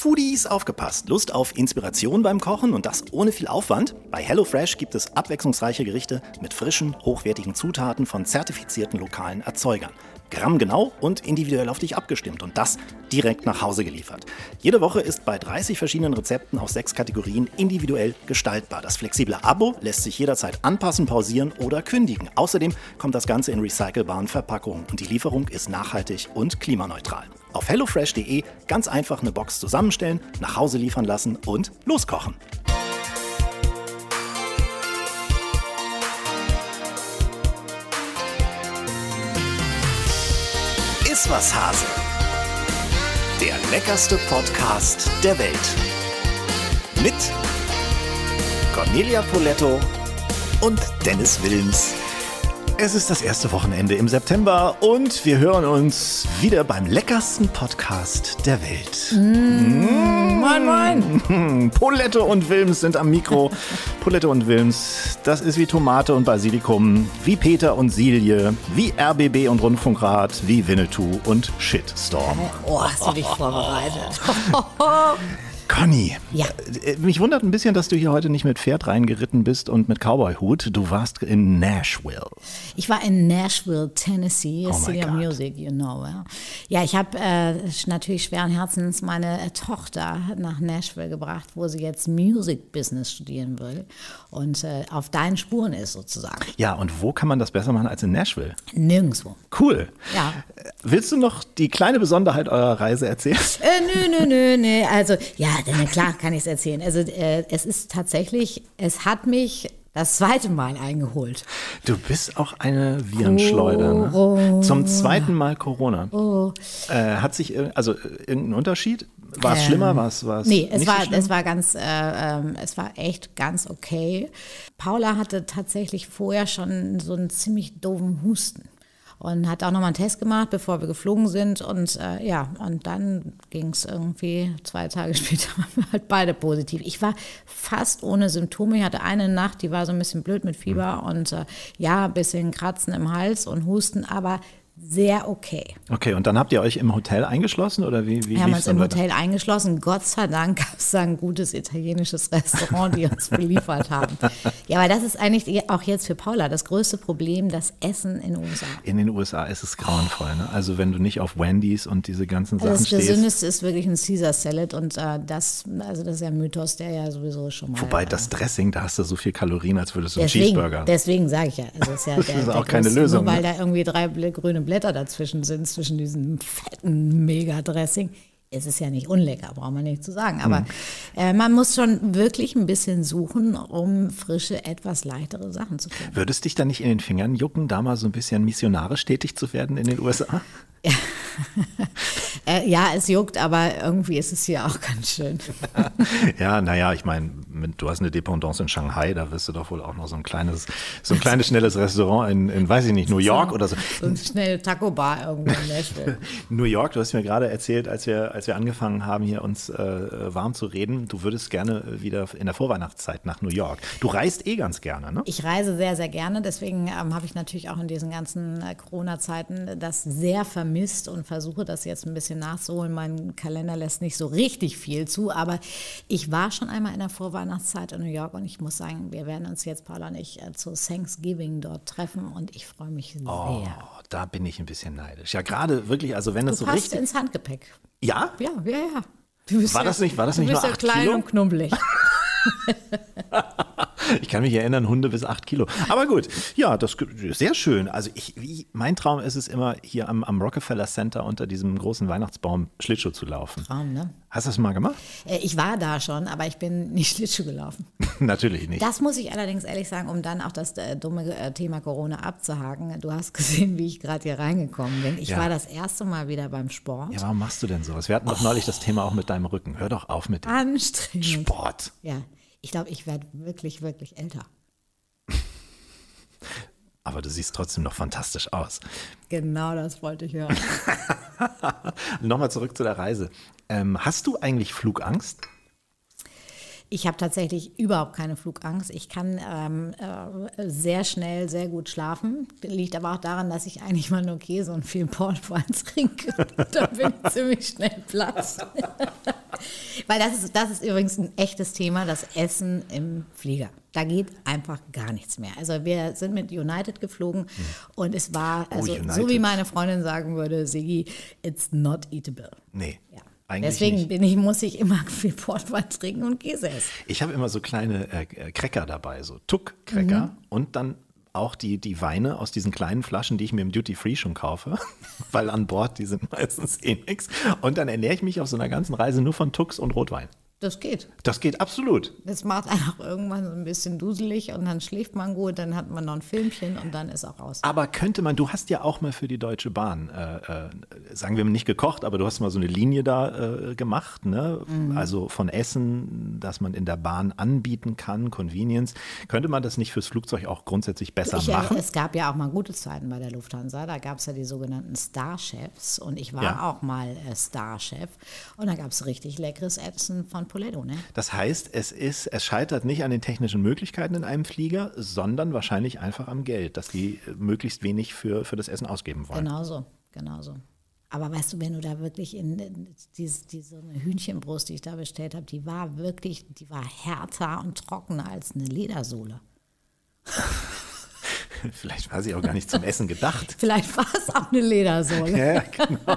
Foodies, aufgepasst! Lust auf Inspiration beim Kochen und das ohne viel Aufwand? Bei HelloFresh gibt es abwechslungsreiche Gerichte mit frischen, hochwertigen Zutaten von zertifizierten lokalen Erzeugern. Grammgenau und individuell auf dich abgestimmt und das direkt nach Hause geliefert. Jede Woche ist bei 30 verschiedenen Rezepten aus sechs Kategorien individuell gestaltbar. Das flexible Abo lässt sich jederzeit anpassen, pausieren oder kündigen. Außerdem kommt das Ganze in recycelbaren Verpackungen und die Lieferung ist nachhaltig und klimaneutral. Auf hellofresh.de ganz einfach eine Box zusammenstellen, nach Hause liefern lassen und loskochen. Ist was Hase. Der leckerste Podcast der Welt. Mit Cornelia Poletto und Dennis Wilms. Es ist das erste Wochenende im September und wir hören uns wieder beim leckersten Podcast der Welt. Mm, moin, moin. Polette und Wilms sind am Mikro. Polette und Wilms, das ist wie Tomate und Basilikum, wie Peter und Silje, wie RBB und Rundfunkrat, wie Winnetou und Shitstorm. Oh, hast du dich vorbereitet? Conny, Ja. äh, mich wundert ein bisschen, dass du hier heute nicht mit Pferd reingeritten bist und mit Cowboy-Hut. Du warst in Nashville. Ich war in Nashville, Tennessee, Oh City of. Music, you know. Ja, ja ich habe äh, natürlich schweren Herzens meine äh, Tochter nach Nashville gebracht, wo sie jetzt Music Business studieren will und äh, auf deinen Spuren ist sozusagen. Ja, und wo kann man das besser machen als in Nashville? Nirgendwo. Cool. Ja. Willst du noch die kleine Besonderheit eurer Reise erzählen? Äh, nö, nö, nö, nö. Also, ja, denn klar kann ich es erzählen. Also, äh, es ist tatsächlich, es hat mich das zweite Mal eingeholt. Du bist auch eine Virenschleuder. Ne? Zum zweiten Mal Corona. Äh, hat sich, also äh, irgendein Unterschied? War es schlimmer? War es, war es Ähm, Nee, es war, so es war ganz, äh, ähm, es war echt ganz okay. Paula hatte tatsächlich vorher schon so einen ziemlich doofen Husten und hat auch nochmal einen Test gemacht, bevor wir geflogen sind. Und äh, ja, und dann ging es irgendwie zwei Tage später halt beide positiv. Ich war fast ohne Symptome. Ich hatte eine Nacht, die war so ein bisschen blöd mit Fieber und äh, ja, ein bisschen Kratzen im Hals und Husten, aber sehr okay. Okay, und dann habt ihr euch im Hotel eingeschlossen oder wie, wie Wir haben uns im weiter? Hotel eingeschlossen. Gott sei Dank gab es da ein gutes italienisches Restaurant, die uns beliefert haben. Ja, aber das ist eigentlich auch jetzt für Paula das größte Problem, das Essen in den USA. In den USA ist es grauenvoll. Ne? Also wenn du nicht auf Wendy's und diese ganzen Also Sachen das stehst. Gesündeste ist wirklich ein Caesar Salad und äh, das, also das ist ja ein Mythos, der ja sowieso schon mal. Wobei äh, das Dressing, da hast du so viel Kalorien, als würdest du einen Deswegen, Cheeseburger. deswegen sage ich ja, also ist ja Das der, ist auch keine größte- Lösung, Nur weil ne? da irgendwie drei grüne Blätter dazwischen sind, zwischen diesem fetten Mega-Dressing. Es ist ja nicht unlecker, braucht man nicht zu sagen. Aber Mhm. äh, man muss schon wirklich ein bisschen suchen, um frische, etwas leichtere Sachen zu finden. Würdest dich da nicht in den Fingern jucken, da mal so ein bisschen missionarisch tätig zu werden in den USA? Äh, ja, es juckt, aber irgendwie ist es hier auch ganz schön. ja, naja, ich meine, du hast eine Dependance in Shanghai, da wirst du doch wohl auch noch so ein kleines, so ein kleines, schnelles Restaurant in, in weiß ich nicht, New York oder so. So eine schnelle Taco-Bar irgendwo in Nashville. New York, du hast mir gerade erzählt, als wir, als wir angefangen haben, hier uns äh, warm zu reden, du würdest gerne wieder in der Vorweihnachtszeit nach New York. Du reist eh ganz gerne, ne? Ich reise sehr, sehr gerne. Deswegen ähm, habe ich natürlich auch in diesen ganzen äh, Corona-Zeiten das sehr vermisst und versuche das jetzt ein bisschen nachzuholen. Mein Kalender lässt nicht so richtig viel zu, aber ich war schon einmal in der Vorweihnachtszeit in New York und ich muss sagen, wir werden uns jetzt, Paula und ich, äh, zu Thanksgiving dort treffen und ich freue mich sehr. Oh, da bin ich ein bisschen neidisch. Ja, gerade wirklich, also wenn du es so passt richtig. ins Handgepäck. Ja? Ja, ja, ja. War ja, das nicht- war das du nicht bist nur acht klein Kilo? und knubbelig. Ich kann mich erinnern, Hunde bis acht Kilo. Aber gut, ja, das ist sehr schön. Also ich, wie, mein Traum ist es immer, hier am, am Rockefeller Center unter diesem großen Weihnachtsbaum Schlittschuh zu laufen. Traum, ne? Hast du das mal gemacht? Äh, Ich war da schon, aber ich bin nicht Schlittschuh gelaufen. Natürlich nicht. Das muss ich allerdings ehrlich sagen, um dann auch das äh, dumme äh, Thema Corona abzuhaken. Du hast gesehen, wie ich gerade hier reingekommen bin. Ich Ja. war das erste Mal wieder beim Sport. Ja, warum machst du denn sowas? Wir hatten doch neulich das Thema auch mit deinem Rücken. Hör doch auf mit dem Anstrengend. Sport. Ja, ich glaube, ich werde wirklich, wirklich älter. Aber du siehst trotzdem noch fantastisch aus. Genau das wollte ich hören. Nochmal zurück zu der Reise. Ähm, hast du eigentlich Flugangst? Ich habe tatsächlich überhaupt keine Flugangst. Ich kann ähm, äh, sehr schnell, sehr gut schlafen. Liegt aber auch daran, dass ich eigentlich mal nur Käse und viel Portwein trinke. da bin ich ziemlich schnell Platz. Weil das ist, das ist übrigens ein echtes Thema, das Essen im Flieger. Da geht einfach gar nichts mehr. Also wir sind mit United geflogen und es war, Oh, also so United. wie meine Freundin sagen würde, Sigi, it's not eatable. Nee. Ja. Eigentlich Deswegen nicht. bin ich, muss ich immer viel Portwein trinken und Käse essen. Ich habe immer so kleine äh, äh, Cracker dabei, so Tuck-Cracker Mhm. und dann auch die, die Weine aus diesen kleinen Flaschen, die ich mir im Duty Free schon kaufe, weil an Bord die sind meistens eh nix. Und dann ernähre ich mich auf so einer ganzen Reise nur von Tucks und Rotwein. Das geht. Das geht absolut. Das macht einen auch irgendwann so ein bisschen duselig und dann schläft man gut, dann hat man noch ein Filmchen und dann ist auch aus. Aber könnte man, du hast ja auch mal für die Deutsche Bahn, äh, äh, sagen wir mal nicht gekocht, aber du hast mal so eine Linie da äh, gemacht, ne? Mhm. Also von Essen, das man in der Bahn anbieten kann, Convenience. Könnte man das nicht fürs Flugzeug auch grundsätzlich besser Ich, äh, machen? es gab ja auch mal gute Zeiten bei der Lufthansa. Da gab es ja die sogenannten Starchefs und ich war Ja. auch mal äh, Starchef. Und da gab es richtig leckeres Essen von Poletto. Ne? Das heißt, es ist, es scheitert nicht an den technischen Möglichkeiten in einem Flieger, sondern wahrscheinlich einfach am Geld, dass die äh, möglichst wenig für, für das Essen ausgeben wollen. Genau so, genau so. Aber weißt du, wenn du da wirklich in, in diese, diese Hühnchenbrust, die ich da bestellt habe, die war wirklich, die war härter und trockener als eine Ledersohle. Vielleicht war sie auch gar nicht zum Essen gedacht. Vielleicht war es auch eine Ledersohle. Ja, genau.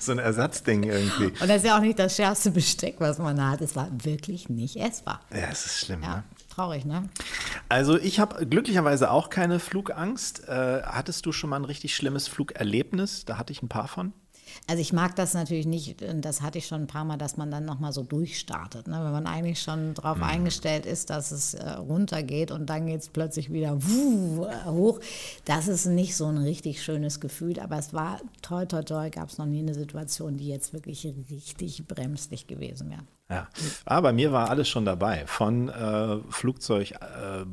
So ein Ersatzding irgendwie. Und das ist ja auch nicht das schärfste Besteck, was man da hat. Es war wirklich nicht essbar. Ja, es ist schlimm, Ja, ne? traurig, ne? Also ich habe glücklicherweise auch keine Flugangst. Äh, hattest du schon mal ein richtig schlimmes Flugerlebnis? Da hatte ich ein paar von. Also ich mag das natürlich nicht, und das hatte ich schon ein paar Mal, dass man dann nochmal so durchstartet. Ne? Wenn man eigentlich schon darauf Mhm. eingestellt ist, dass es äh, runtergeht und dann geht es plötzlich wieder wuh, hoch. Das ist nicht so ein richtig schönes Gefühl, aber es war toi toi toi, gab es noch nie eine Situation, die jetzt wirklich richtig bremslich gewesen wäre. Ja. Aber bei mir war alles schon dabei. Von äh, Flugzeug äh,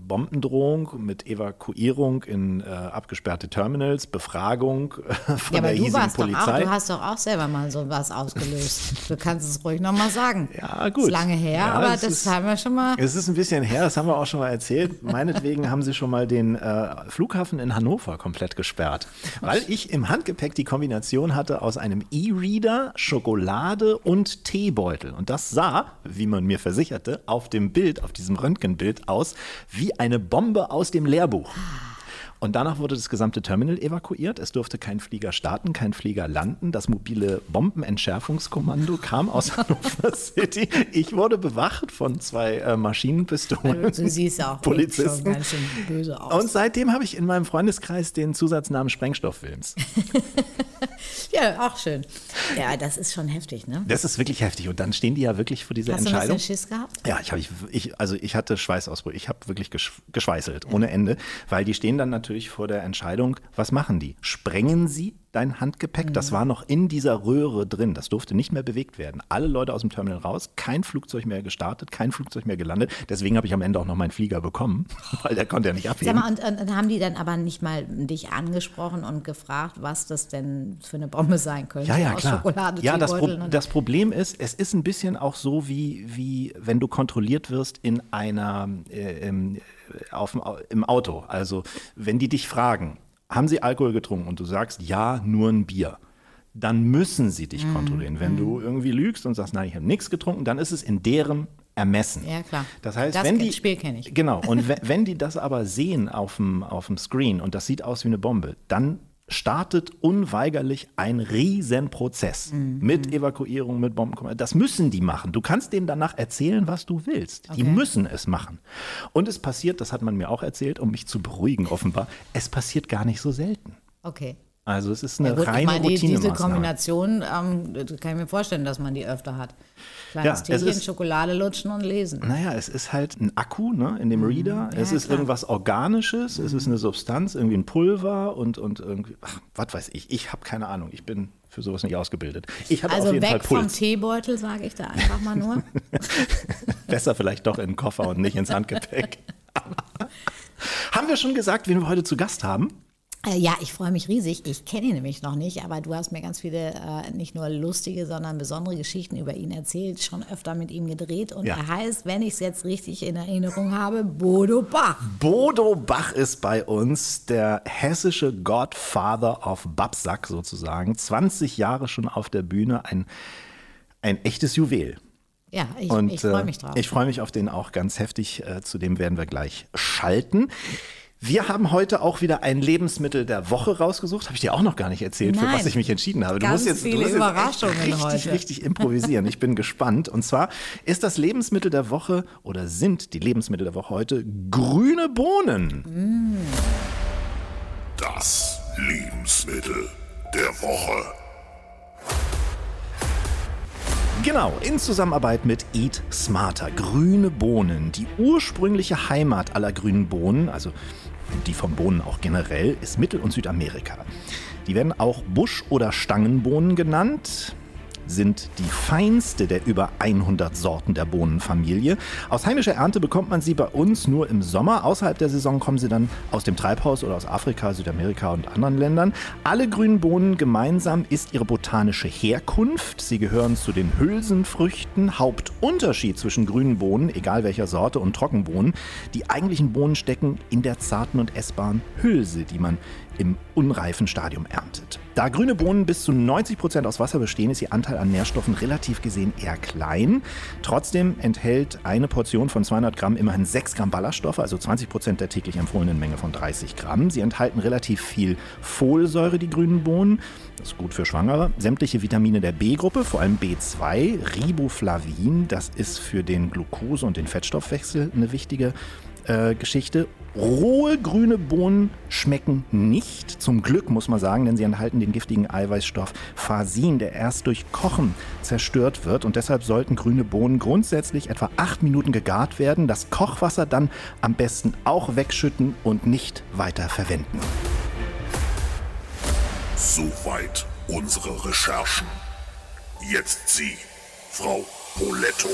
mit Evakuierung in äh, abgesperrte Terminals, Befragung äh, von Ja, der aber du hiesigen doch auch, Polizei. du hast doch auch selber mal so was ausgelöst. Du kannst es ruhig nochmal sagen. Ja, gut. Ist lange her, Ja, aber das ist- haben wir schon mal. Es ist ein bisschen her, das haben wir auch schon mal erzählt. Meinetwegen haben sie schon mal den äh, Flughafen in Hannover komplett gesperrt, weil ich im Handgepäck die Kombination hatte aus einem E-Reader, Schokolade und Teebeutel. Und das sah, wie man mir versicherte, auf dem Bild, auf diesem Röntgenbild aus, wie eine Bombe aus dem Lehrbuch. Und danach wurde das gesamte Terminal evakuiert. Es durfte kein Flieger starten, kein Flieger landen. Das mobile Bombenentschärfungskommando kam aus Hannover City. Ich wurde bewacht von zwei äh, Maschinenpistolen. Also, du siehst auch echt schon Polizisten. ganz schön böse aus. Und seitdem habe ich in meinem Freundeskreis den Zusatznamen Sprengstofffilms. Ja, auch schön. Ja, das ist schon heftig, ne? Das ist wirklich heftig. Und dann stehen die ja wirklich vor dieser Hast du ein Entscheidung. bisschen Schiss gehabt? Ja, ich habe ich, ich, also ich hatte Schweißausbrüche. Ich habe wirklich gesch geschweißelt ohne Ende, weil die stehen dann natürlich vor der Entscheidung, was machen die? Sprengen sie dein Handgepäck? Das war noch in dieser Röhre drin. Das durfte nicht mehr bewegt werden. Alle Leute aus dem Terminal raus, kein Flugzeug mehr gestartet, kein Flugzeug mehr gelandet. Deswegen habe ich am Ende auch noch meinen Flieger bekommen, weil der konnte ja nicht Sag abheben. mal, und, und, haben die dann aber nicht mal dich angesprochen und gefragt, was das denn für eine Bombe sein könnte? Ja, ja, aus klar. Schokolade, ja, das, Pro das Problem ist, es ist ein bisschen auch so, wie, wie wenn du kontrolliert wirst in einer, äh, im, äh, auf, im Auto. Also, wenn die dich fragen, haben sie Alkohol getrunken und du sagst, ja, nur ein Bier. Dann müssen sie Mhm. dich kontrollieren. Wenn du irgendwie lügst und sagst, nein, ich habe nichts getrunken, dann ist es in deren Ermessen. Ja, klar. Das heißt, Das wenn die Spiel kenn ich. Genau. Und we- wenn die das aber sehen auf dem, auf dem Screen und das sieht aus wie eine Bombe, dann startet unweigerlich ein Riesenprozess Mhm. mit Evakuierung, mit Bomben. Das müssen die machen. Du kannst denen danach erzählen, was du willst. Die Okay. müssen es machen. Und es passiert, das hat man mir auch erzählt, um mich zu beruhigen offenbar, es passiert gar nicht so selten. Okay. Also es ist eine Ja, gut, ich reine meine, die, diese. Kombination ähm, kann ich mir vorstellen, dass man die öfter hat. Kleines Ja, es Teechen, Schokolade lutschen und lesen. Naja, es ist halt ein Akku ne, in dem Reader. es Mhm. Ja, ist klar. Mhm. irgendwas Organisches, es ist eine Substanz, irgendwie ein Pulver und, und irgendwie, ach, was weiß ich. Ich habe keine Ahnung. Ich bin für sowas nicht ausgebildet. Ich Also auf jeden Fall weg vom Puls. Teebeutel, sage ich da einfach mal nur. Besser vielleicht doch in den Koffer und nicht ins Handgepäck. haben wir schon gesagt, wen wir heute zu Gast haben? Äh, Ja, ich freue mich riesig. Ich kenne ihn nämlich noch nicht, aber du hast mir ganz viele äh, nicht nur lustige, sondern besondere Geschichten über ihn erzählt, schon öfter mit ihm gedreht. Und Ja. er heißt, wenn ich es jetzt richtig in Erinnerung habe, Bodo Bach. Bodo Bach ist bei uns, der hessische Godfather of Babsack sozusagen. 20 Jahre schon auf der Bühne, ein, ein echtes Juwel. Ja, ich, ich freue äh, mich drauf. Ich freue mich auf den auch ganz heftig. Äh, zu dem werden wir gleich schalten. Wir haben heute auch wieder ein Lebensmittel der Woche rausgesucht. Habe ich dir auch noch gar nicht erzählt, für Nein. was ich mich entschieden habe. Ganz du musst jetzt, viele du musst Überraschungen jetzt richtig, heute. richtig improvisieren. Ich bin gespannt. Und zwar ist das Lebensmittel der Woche oder sind die Lebensmittel der Woche heute grüne Bohnen. Das Lebensmittel der Woche. Genau, in Zusammenarbeit mit Eat Smarter. Grüne Bohnen. Die ursprüngliche Heimat aller grünen Bohnen, also die von Bohnen auch generell, ist Mittel- und Südamerika. Die werden auch Busch- oder Stangenbohnen genannt sind die feinste der über 100 Sorten der Bohnenfamilie. Aus heimischer Ernte bekommt man sie bei uns nur im Sommer. Außerhalb der Saison kommen sie dann aus dem Treibhaus oder aus Afrika, Südamerika und anderen Ländern. Alle grünen Bohnen gemeinsam ist ihre botanische Herkunft. Sie gehören zu den Hülsenfrüchten. Hauptunterschied zwischen grünen Bohnen, egal welcher Sorte, und Trockenbohnen. Die eigentlichen Bohnen stecken in der zarten und essbaren Hülse, die man im unreifen Stadium erntet. Da grüne Bohnen bis zu 90 Prozent aus Wasser bestehen, ist ihr Anteil an Nährstoffen relativ gesehen eher klein. Trotzdem enthält eine Portion von 200 Gramm immerhin 6 Gramm Ballaststoffe, also 20 Prozent der täglich empfohlenen Menge von 30 Gramm. Sie enthalten relativ viel Folsäure, die grünen Bohnen. Das ist gut für Schwangere. Sämtliche Vitamine der B-Gruppe, vor allem B2, Riboflavin, das ist für den Glucose- und den Fettstoffwechsel eine wichtige äh, Geschichte. Rohe grüne Bohnen schmecken nicht. Zum Glück muss man sagen, denn sie enthalten den giftigen Eiweißstoff Phasin, der erst durch Kochen zerstört wird. Und deshalb sollten grüne Bohnen grundsätzlich etwa acht Minuten gegart werden. Das Kochwasser dann am besten auch wegschütten und nicht weiter verwenden. Soweit unsere Recherchen. Jetzt Sie, Frau Poletto.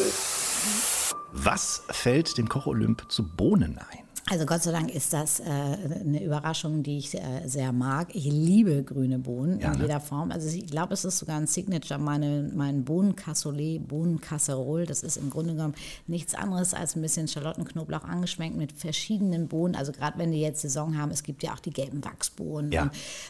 Was fällt dem Koch-Olymp zu Bohnen ein? Also Gott sei Dank ist das äh, eine Überraschung, die ich äh, sehr mag. Ich liebe grüne Bohnen Ja, in ne? jeder Form. Also ich glaube, es ist sogar ein Signature, meine, mein Bohnencassolet, Bohnencasserole. Das ist im Grunde genommen nichts anderes als ein bisschen Schalottenknoblauch angeschmeckt mit verschiedenen Bohnen. Also gerade wenn die jetzt Saison haben, es gibt ja auch die gelben Wachsbohnen, Ja.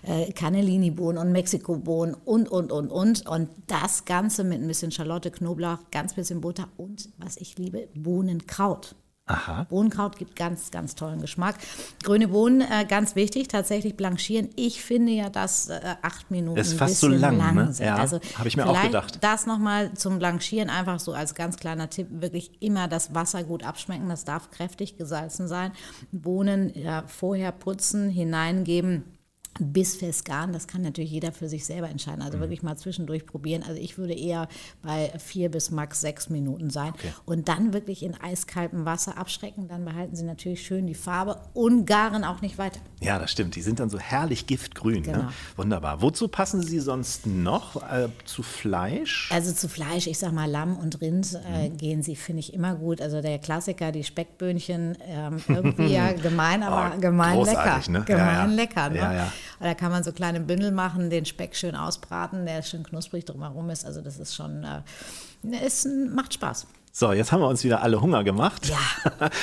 und, äh, Cannellini-Bohnen und Mexiko-Bohnen und, und, und, und. Und das Ganze mit ein bisschen Schalotte, Knoblauch, ganz bisschen Butter und, was ich liebe, Bohnenkraut. Aha. Bohnenkraut gibt ganz, ganz tollen Geschmack. Grüne Bohnen, äh, ganz wichtig, tatsächlich blanchieren. Ich finde ja, dass äh, acht Minuten Ist ein fast so bisschen lang, lang, ne? sind. Ja, also hab ich mir auch gedacht. Das nochmal zum Blanchieren, einfach so als ganz kleiner Tipp, wirklich immer das Wasser gut abschmecken. Das darf kräftig gesalzen sein. Bohnen ja, vorher putzen, hineingeben. Bis festgaren, das kann natürlich jeder für sich selber entscheiden. Mhm. Also wirklich mal zwischendurch probieren. Also ich würde eher bei vier bis max sechs Minuten sein. Und dann wirklich in eiskaltem Wasser abschrecken. Dann behalten sie natürlich schön die Farbe und garen auch nicht weiter. Ja, das stimmt. Die sind dann so herrlich giftgrün. Ne? Genau. Wunderbar. Wozu passen sie sonst noch? Äh, zu Fleisch? Also zu Fleisch, ich sag mal Lamm und Rind äh, Mhm. gehen sie, finde ich, immer gut. Also der Klassiker, die Speckböhnchen, ähm, irgendwie ja gemein, aber Oh, gemein lecker. ne? Ja, Gemein ja. lecker. Ne? Ja, da kann man so kleine Bündel machen, den Speck schön ausbraten, der schön knusprig drumherum ist. Also das ist schon, äh, ist, macht Spaß. So, jetzt haben wir uns wieder alle Hunger gemacht. Ja.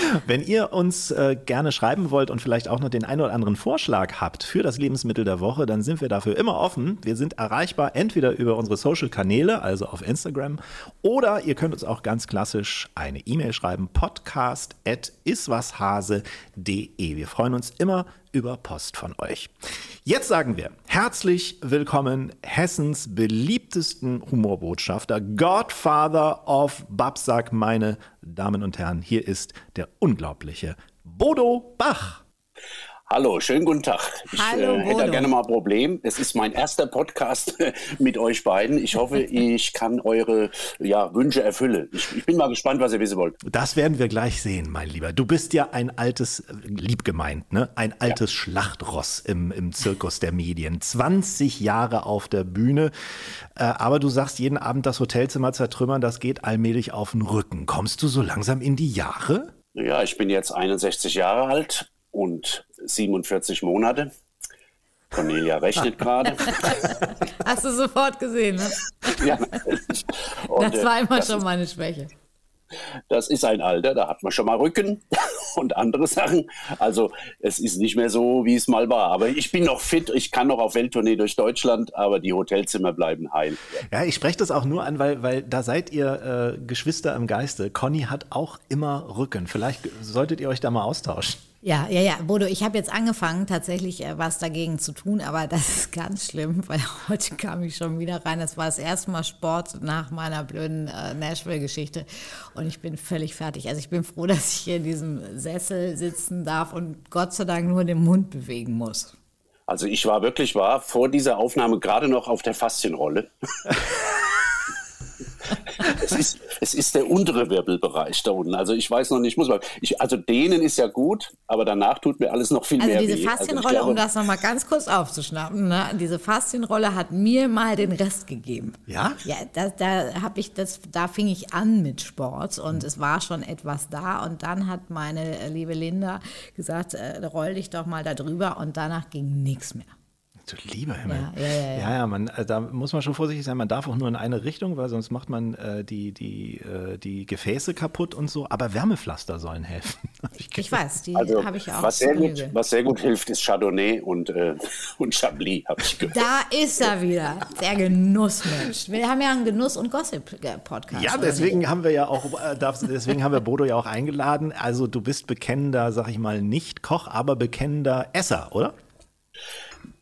Wenn ihr uns äh, gerne schreiben wollt und vielleicht auch noch den einen oder anderen Vorschlag habt für das Lebensmittel der Woche, dann sind wir dafür immer offen. Wir sind erreichbar entweder über unsere Social-Kanäle, also auf Instagram, oder ihr könnt uns auch ganz klassisch eine E-Mail schreiben, podcast.iswashase.de. Wir freuen uns immer über Post von euch. Jetzt sagen wir herzlich willkommen Hessens beliebtesten Humorbotschafter, Godfather of Babsack, meine Damen und Herren. Hier ist der unglaubliche Bodo Bach. Hallo, schönen guten Tag. Ich Hallo, äh, hätte da gerne mal ein Problem. Es ist mein erster Podcast mit euch beiden. Ich hoffe, ich kann eure ja, Wünsche erfüllen. Ich, ich bin mal gespannt, was ihr wissen wollt. Das werden wir gleich sehen, mein Lieber. Du bist ja ein altes, äh, lieb gemeint, ne? ein altes Schlachtross im, im Zirkus der Medien. 20 Jahre auf der Bühne. Äh, aber du sagst jeden Abend das Hotelzimmer zertrümmern, das geht allmählich auf den Rücken. Kommst du so langsam in die Jahre? Ja, ich bin jetzt 61 Jahre alt und 47 Monate. Cornelia rechnet gerade. Hast du sofort gesehen, ne? ja. Und, Das äh, war immer das schon ist- meine Schwäche. das ist ein Alter, da hat man schon mal Rücken und andere Sachen. Also es ist nicht mehr so, wie es mal war. Aber ich bin noch fit, ich kann noch auf Welttournee durch Deutschland, aber die Hotelzimmer bleiben heil. Ja, ich spreche das auch nur an, weil, weil da seid ihr äh, Geschwister im Geiste. Conny hat auch immer Rücken. Vielleicht solltet ihr euch da mal austauschen. Ja, ja, ja. Bodo, ich habe jetzt angefangen, tatsächlich äh, was dagegen zu tun, aber das ist ganz schlimm, weil heute kam ich schon wieder rein. Das war das erste Mal Sport nach meiner blöden äh, Nashville-Geschichte und ich bin völlig fertig. Also ich bin froh, dass ich hier in diesem Sessel sitzen darf und Gott sei Dank nur den Mund bewegen muss. Also ich war wirklich, war vor dieser Aufnahme gerade noch auf der Faszienrolle. es, ist, es ist der untere Wirbelbereich da unten. Also ich weiß noch nicht, muss man. Ich, also dehnen ist ja gut, aber danach tut mir alles noch viel also mehr diese weh. Faszienrolle, also um das nochmal ganz kurz aufzuschnappen, ne? diese Faszienrolle hat mir mal den Rest gegeben. Ja? Ja, da, da habe ich das, da fing ich an mit Sport und es war schon etwas da und dann hat meine liebe Linda gesagt, äh, roll dich doch mal da drüber und danach ging nichts mehr. Du lieber Himmel. Ja, ja, ja, ja. ja, ja man, äh, da muss man schon vorsichtig sein. Man darf auch nur in eine Richtung, weil sonst macht man äh, die, die, äh, die Gefäße kaputt und so. Aber Wärmepflaster sollen helfen. Ich Ich weiß, die Also, habe ich auch. was, sehr gut, was sehr gut hilft, ist Chardonnay und, äh, und Chablis, habe ich gehört. Da ist er wieder, der Genussmensch. Wir haben ja einen Genuss- und Gossip-Podcast. Ja, deswegen haben wir ja auch, äh, darf- deswegen haben wir Bodo ja auch eingeladen. Also du bist bekennender, sag ich mal, nicht Koch, aber bekennender Esser, oder?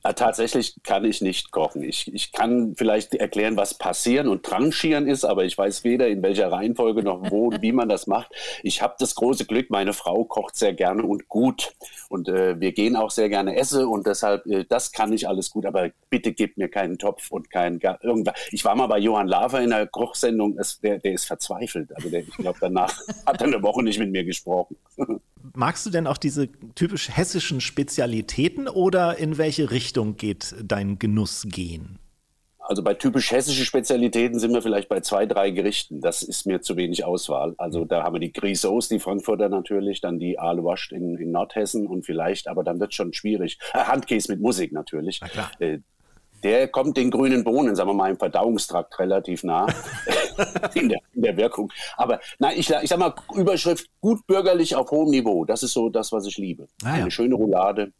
Ja, tatsächlich kann ich nicht kochen. Ich, ich kann vielleicht erklären, was passieren und tranchieren ist, aber ich weiß weder in welcher Reihenfolge noch wo und wie man das macht. Ich habe das große Glück, meine Frau kocht sehr gerne und gut. Und äh, wir gehen auch sehr gerne essen und deshalb, äh, das kann ich alles gut. Aber bitte gebt mir keinen Topf und kein gar- irgendwas. Ich war mal bei Johann Lafer in einer Kochsendung, es, der, der ist verzweifelt. Also der, ich glaube, danach hat er eine Woche nicht mit mir gesprochen. Magst du denn auch diese typisch hessischen Spezialitäten oder in welche Richtung geht dein Genuss gehen? Also bei typisch hessischen Spezialitäten sind wir vielleicht bei zwei, drei Gerichten. Das ist mir zu wenig Auswahl. Also da haben wir die Grisauce, die Frankfurter natürlich, dann die Aalewascht in, in Nordhessen und vielleicht, aber dann wird schon schwierig. Äh, Handkäse mit Musik natürlich. Na klar. Äh, der kommt den grünen Bohnen, sagen wir mal, im Verdauungstrakt relativ nah in, der, in der Wirkung. Aber nein, ich, ich sag mal, Überschrift gut bürgerlich auf hohem Niveau. Das ist so das, was ich liebe. Ah, ja. Eine schöne Roulade.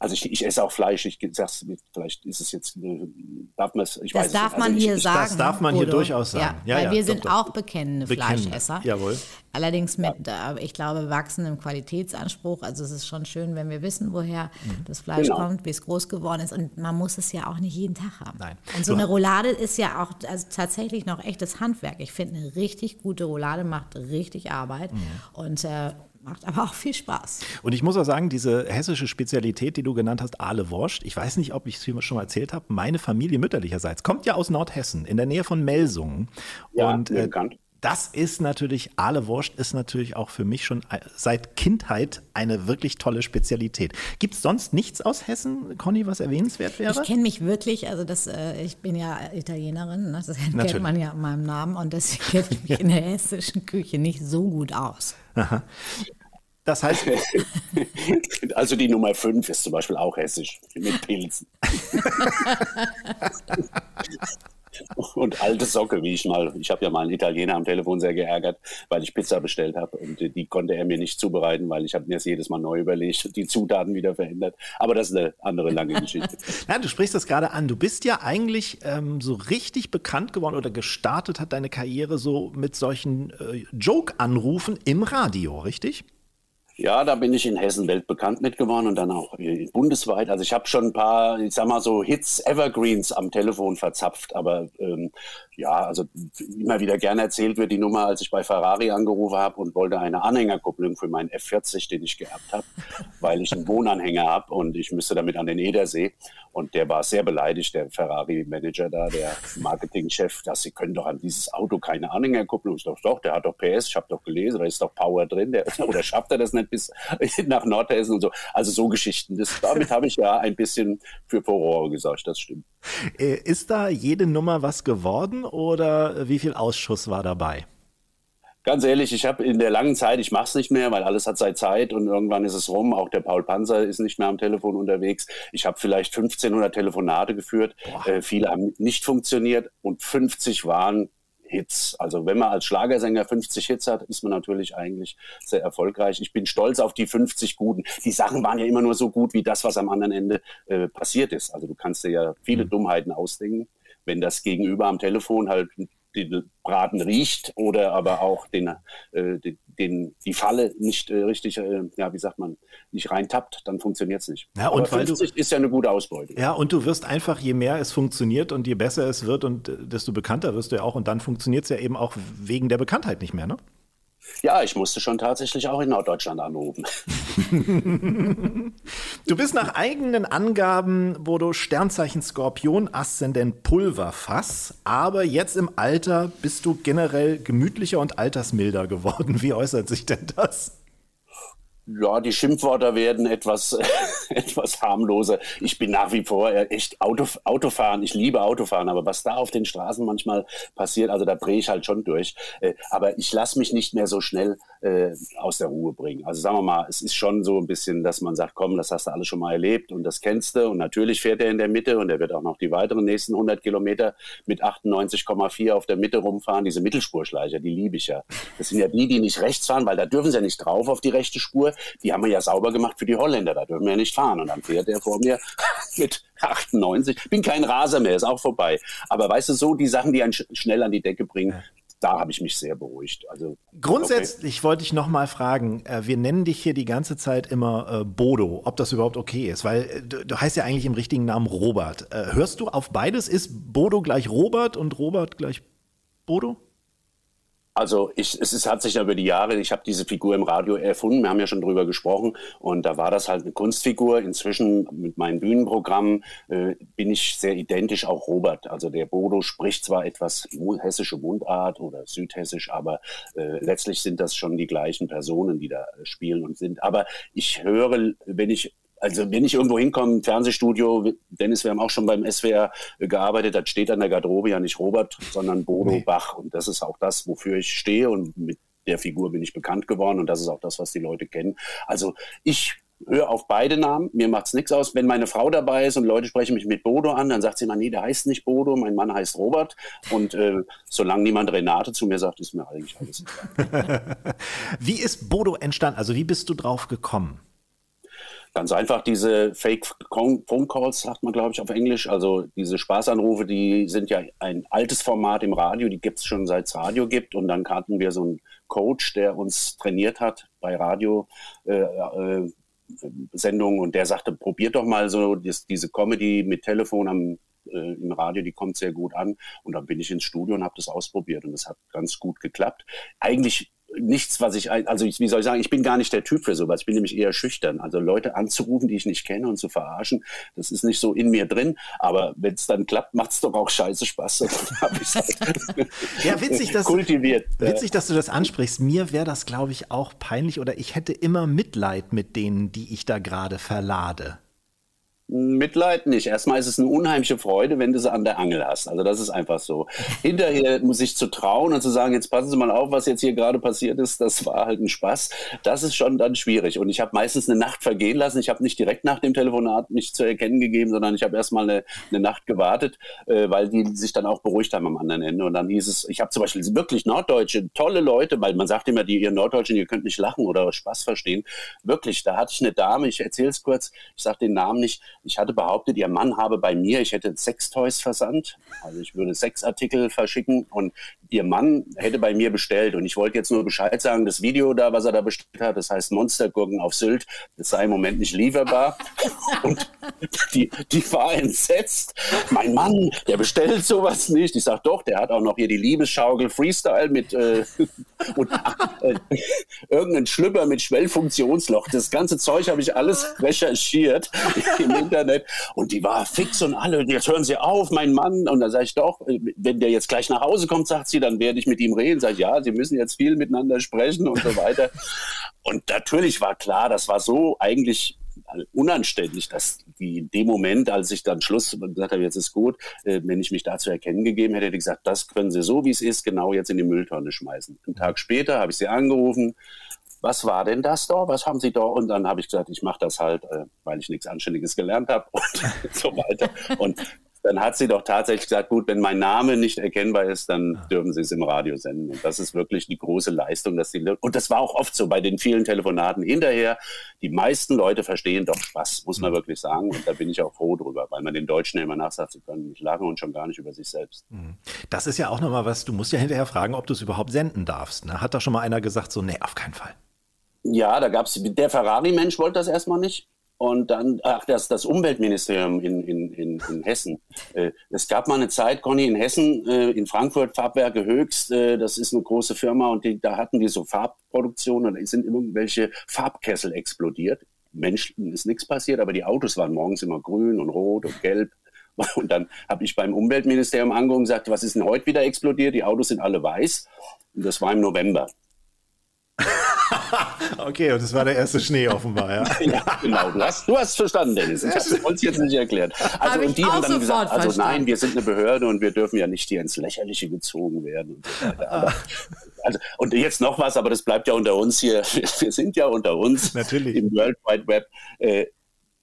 Also ich, ich esse auch Fleisch. Ich sag's, vielleicht ist es jetzt, äh, darf man es, ich weiß Das darf nicht. man Also ich, hier ich, sagen. das darf man hier Bodo. durchaus sagen. Ja, weil ja, wir doch, sind doch. auch bekennende Bekennende, Fleischesser. jawohl. Allerdings mit, äh, ich glaube, wachsendem Qualitätsanspruch. Also es ist schon schön, wenn wir wissen, woher Mhm. das Fleisch Genau. kommt, wie es groß geworden ist. Und man muss es ja auch nicht jeden Tag haben. Nein. Und so eine Roulade ist ja auch also tatsächlich noch echtes Handwerk. Ich finde, eine richtig gute Roulade macht richtig Arbeit Mhm. und äh, macht aber auch viel Spaß. Und ich muss auch sagen, diese hessische Spezialität, die du genannt hast, Aale Wurst, ich weiß nicht, ob ich es schon mal erzählt habe, meine Familie mütterlicherseits kommt ja aus Nordhessen, in der Nähe von Melsungen. Ja, Und äh, bekannt. das ist natürlich, Aale Wurst ist natürlich auch für mich schon äh, seit Kindheit eine wirklich tolle Spezialität. Gibt es sonst nichts aus Hessen, Conny, was erwähnenswert wäre? Ich kenne mich wirklich, also das, äh, ich bin ja Italienerin, ne? das kennt man ja an meinem Namen und deswegen kenne ich mich in der hessischen Küche nicht so gut aus. Das heißt, also die Nummer 5 ist zum Beispiel auch hessisch, mit Pilzen. Und alte Socke, wie ich mal, ich habe ja mal einen Italiener am Telefon sehr geärgert, weil ich Pizza bestellt habe und die konnte er mir nicht zubereiten, weil ich habe mir das jedes Mal neu überlegt die Zutaten wieder verändert. Aber das ist eine andere lange Geschichte. Ja, du sprichst das gerade an. Du bist ja eigentlich ähm, so richtig bekannt geworden oder gestartet hat deine Karriere so mit solchen äh, Joke-Anrufen im Radio, richtig? Ja, da bin ich in Hessen weltbekannt mit geworden und dann auch äh, bundesweit. Also ich habe schon ein paar, ich sag mal so Hits, Evergreens am Telefon verzapft, aber ähm, ja, also immer wieder gerne erzählt wird die Nummer, als ich bei Ferrari angerufen habe und wollte eine Anhängerkupplung für meinen F40, den ich geerbt habe, weil ich einen Wohnanhänger habe und ich müsste damit an den Edersee. Und der war sehr beleidigt, der Ferrari-Manager da, der Marketingchef, dass sie können doch an dieses Auto keine Anhängerkupplung. Ich dachte, doch, der hat doch PS, ich habe doch gelesen, da ist doch Power drin. Der, oder schafft er das nicht bis nach Nordhessen und so. Also so Geschichten. Das, damit habe ich ja ein bisschen für Furore gesorgt, das stimmt. Äh, ist da jede Nummer was geworden oder wie viel Ausschuss war dabei? Ganz ehrlich, ich habe in der langen Zeit, ich mache es nicht mehr, weil alles hat seine Zeit und irgendwann ist es rum. Auch der Paul Panzer ist nicht mehr am Telefon unterwegs. Ich habe vielleicht 1500 Telefonate geführt. Äh, viele haben nicht funktioniert und 50 waren Hits. Also wenn man als Schlagersänger 50 Hits hat, ist man natürlich eigentlich sehr erfolgreich. Ich bin stolz auf die 50 guten. Die Sachen waren ja immer nur so gut wie das, was am anderen Ende äh, passiert ist. Also du kannst dir ja viele mhm. Dummheiten ausdenken. Wenn das Gegenüber am Telefon halt den Braten riecht oder aber auch den, äh, den, den, die Falle nicht äh, richtig, äh, ja, wie sagt man, nicht reintappt, dann funktioniert es nicht. Ja, und aber 50 du, ist ja eine gute Ausbeute. Ja, und du wirst einfach, je mehr es funktioniert und je besser es wird und äh, desto bekannter wirst du ja auch und dann funktioniert es ja eben auch wegen der Bekanntheit nicht mehr, ne? Ja, ich musste schon tatsächlich auch in Norddeutschland anrufen. du bist nach eigenen Angaben, Bodo, Sternzeichen Skorpion, Aszendent Pulverfass, aber jetzt im Alter bist du generell gemütlicher und altersmilder geworden. Wie äußert sich denn das? Ja, die Schimpfwörter werden etwas, etwas harmloser. Ich bin nach wie vor echt Auto, Autofahren. Ich liebe Autofahren, aber was da auf den Straßen manchmal passiert, also da drehe ich halt schon durch. Äh, aber ich lasse mich nicht mehr so schnell äh, aus der Ruhe bringen. Also sagen wir mal, es ist schon so ein bisschen, dass man sagt, komm, das hast du alles schon mal erlebt und das kennst du. Und natürlich fährt er in der Mitte und er wird auch noch die weiteren nächsten 100 Kilometer mit 98,4 auf der Mitte rumfahren. Diese Mittelspurschleicher, die liebe ich ja. Das sind ja die, die nicht rechts fahren, weil da dürfen sie ja nicht drauf auf die rechte Spur die haben wir ja sauber gemacht für die Holländer, da dürfen wir ja nicht fahren. Und dann fährt der vor mir mit 98. Bin kein Raser mehr, ist auch vorbei. Aber weißt du, so die Sachen, die einen schnell an die Decke bringen, da habe ich mich sehr beruhigt. Also grundsätzlich okay. wollte ich noch mal fragen: äh, Wir nennen dich hier die ganze Zeit immer äh, Bodo, ob das überhaupt okay ist, weil äh, du, du, heißt ja eigentlich im richtigen Namen Robert. Äh, hörst du auf beides? Ist Bodo gleich Robert und Robert gleich Bodo? Also ich, es ist, hat sich ja über die Jahre, ich habe diese Figur im Radio erfunden, wir haben ja schon drüber gesprochen und da war das halt eine Kunstfigur. Inzwischen mit meinen Bühnenprogrammen äh, bin ich sehr identisch auch Robert. Also der Bodo spricht zwar etwas hessische Mundart oder südhessisch, aber äh, letztlich sind das schon die gleichen Personen, die da äh, spielen und sind. Aber ich höre, wenn ich also wenn ich irgendwo hinkomme, Fernsehstudio, Dennis, wir haben auch schon beim SWR gearbeitet, da steht an der Garderobe ja nicht Robert, sondern Bodo nee. Bach. Und das ist auch das, wofür ich stehe und mit der Figur bin ich bekannt geworden und das ist auch das, was die Leute kennen. Also ich höre auf beide Namen, mir macht es nichts aus. Wenn meine Frau dabei ist und Leute sprechen mich mit Bodo an, dann sagt sie immer, nee, der heißt nicht Bodo, mein Mann heißt Robert. Und äh, solange niemand Renate zu mir sagt, ist mir eigentlich alles egal. wie ist Bodo entstanden? Also wie bist du drauf gekommen? Ganz einfach diese Fake Phone Calls, sagt man, glaube ich, auf Englisch. Also diese Spaßanrufe, die sind ja ein altes Format im Radio, die gibt es schon seit es Radio gibt. Und dann hatten wir so einen Coach, der uns trainiert hat bei Radiosendungen äh, äh, und der sagte, probiert doch mal so das, diese Comedy mit Telefon am, äh, im Radio, die kommt sehr gut an. Und dann bin ich ins Studio und habe das ausprobiert und es hat ganz gut geklappt. Eigentlich nichts, was ich, also wie soll ich sagen, ich bin gar nicht der Typ für sowas. Ich bin nämlich eher schüchtern. Also Leute anzurufen, die ich nicht kenne und zu verarschen, das ist nicht so in mir drin. Aber wenn es dann klappt, macht es doch auch scheiße Spaß. Halt ja, witzig, dass, kultiviert. Witzig, dass du das ansprichst. Mir wäre das, glaube ich, auch peinlich oder ich hätte immer Mitleid mit denen, die ich da gerade verlade. Mitleid nicht. Erstmal ist es eine unheimliche Freude, wenn du sie an der Angel hast. Also das ist einfach so. Hinterher muss ich zu trauen und zu sagen, jetzt passen Sie mal auf, was jetzt hier gerade passiert ist. Das war halt ein Spaß. Das ist schon dann schwierig. Und ich habe meistens eine Nacht vergehen lassen. Ich habe nicht direkt nach dem Telefonat mich zu erkennen gegeben, sondern ich habe erstmal eine, eine Nacht gewartet, äh, weil die sich dann auch beruhigt haben am anderen Ende. Und dann hieß es, ich habe zum Beispiel wirklich Norddeutsche, tolle Leute, weil man sagt immer, die ihr Norddeutschen, ihr könnt nicht lachen oder Spaß verstehen. Wirklich, da hatte ich eine Dame, ich erzähle es kurz, ich sage den Namen nicht, ich hatte behauptet, ihr Mann habe bei mir, ich hätte Sextoys versandt, also ich würde Sexartikel verschicken und ihr Mann hätte bei mir bestellt und ich wollte jetzt nur Bescheid sagen, das Video da, was er da bestellt hat, das heißt Monstergurken auf Sylt, das sei im Moment nicht lieferbar und die, die war entsetzt. Mein Mann, der bestellt sowas nicht. Ich sag doch, der hat auch noch hier die Liebesschaukel Freestyle mit äh, und äh, irgendein Schlüpper mit Schwellfunktionsloch. Das ganze Zeug habe ich alles recherchiert im Internet und die war fix und alle, jetzt hören Sie auf, mein Mann. Und dann sage ich doch, wenn der jetzt gleich nach Hause kommt, sagt sie, dann werde ich mit ihm reden. Sag ich, ja, Sie müssen jetzt viel miteinander sprechen und so weiter. und natürlich war klar, das war so eigentlich unanständig, dass die in dem Moment, als ich dann Schluss gesagt habe, jetzt ist gut, äh, wenn ich mich dazu erkennen gegeben hätte, hätte ich gesagt, das können Sie so, wie es ist, genau jetzt in die Mülltonne schmeißen. Einen Tag später habe ich sie angerufen, was war denn das da? Was haben Sie da? Und dann habe ich gesagt, ich mache das halt, äh, weil ich nichts Anständiges gelernt habe und so weiter. Und dann hat sie doch tatsächlich gesagt, gut, wenn mein Name nicht erkennbar ist, dann dürfen Sie es im Radio senden. Und das ist wirklich die große Leistung, dass die und das war auch oft so bei den vielen Telefonaten hinterher. Die meisten Leute verstehen doch Spaß, muss man mhm. wirklich sagen. Und da bin ich auch froh drüber, weil man den Deutschen ja immer nachsagt, sie können nicht lachen und schon gar nicht über sich selbst. Mhm. Das ist ja auch nochmal was, du musst ja hinterher fragen, ob du es überhaupt senden darfst. Ne? Hat da schon mal einer gesagt, so, nee, auf keinen Fall. Ja, da gab es, der Ferrari-Mensch wollte das erstmal nicht. Und dann, ach, das, das Umweltministerium in, in, in, in Hessen. Äh, es gab mal eine Zeit, Conny, in Hessen, äh, in Frankfurt, Farbwerke Höchst, äh, das ist eine große Firma und die, da hatten die so Farbproduktion und da sind irgendwelche Farbkessel explodiert. Menschen ist nichts passiert, aber die Autos waren morgens immer grün und rot und gelb. Und dann habe ich beim Umweltministerium angeguckt und gesagt, was ist denn heute wieder explodiert? Die Autos sind alle weiß. Und das war im November. okay, und das war der erste Schnee offenbar, ja. ja, genau. Du hast, du hast verstanden, Dennis. Ich habe es uns jetzt nicht erklärt. Also, und die haben dann gesagt, also nein, wir sind eine Behörde und wir dürfen ja nicht hier ins Lächerliche gezogen werden. Und, so aber, also, und jetzt noch was, aber das bleibt ja unter uns hier. Wir sind ja unter uns Natürlich. im World Wide Web. Äh,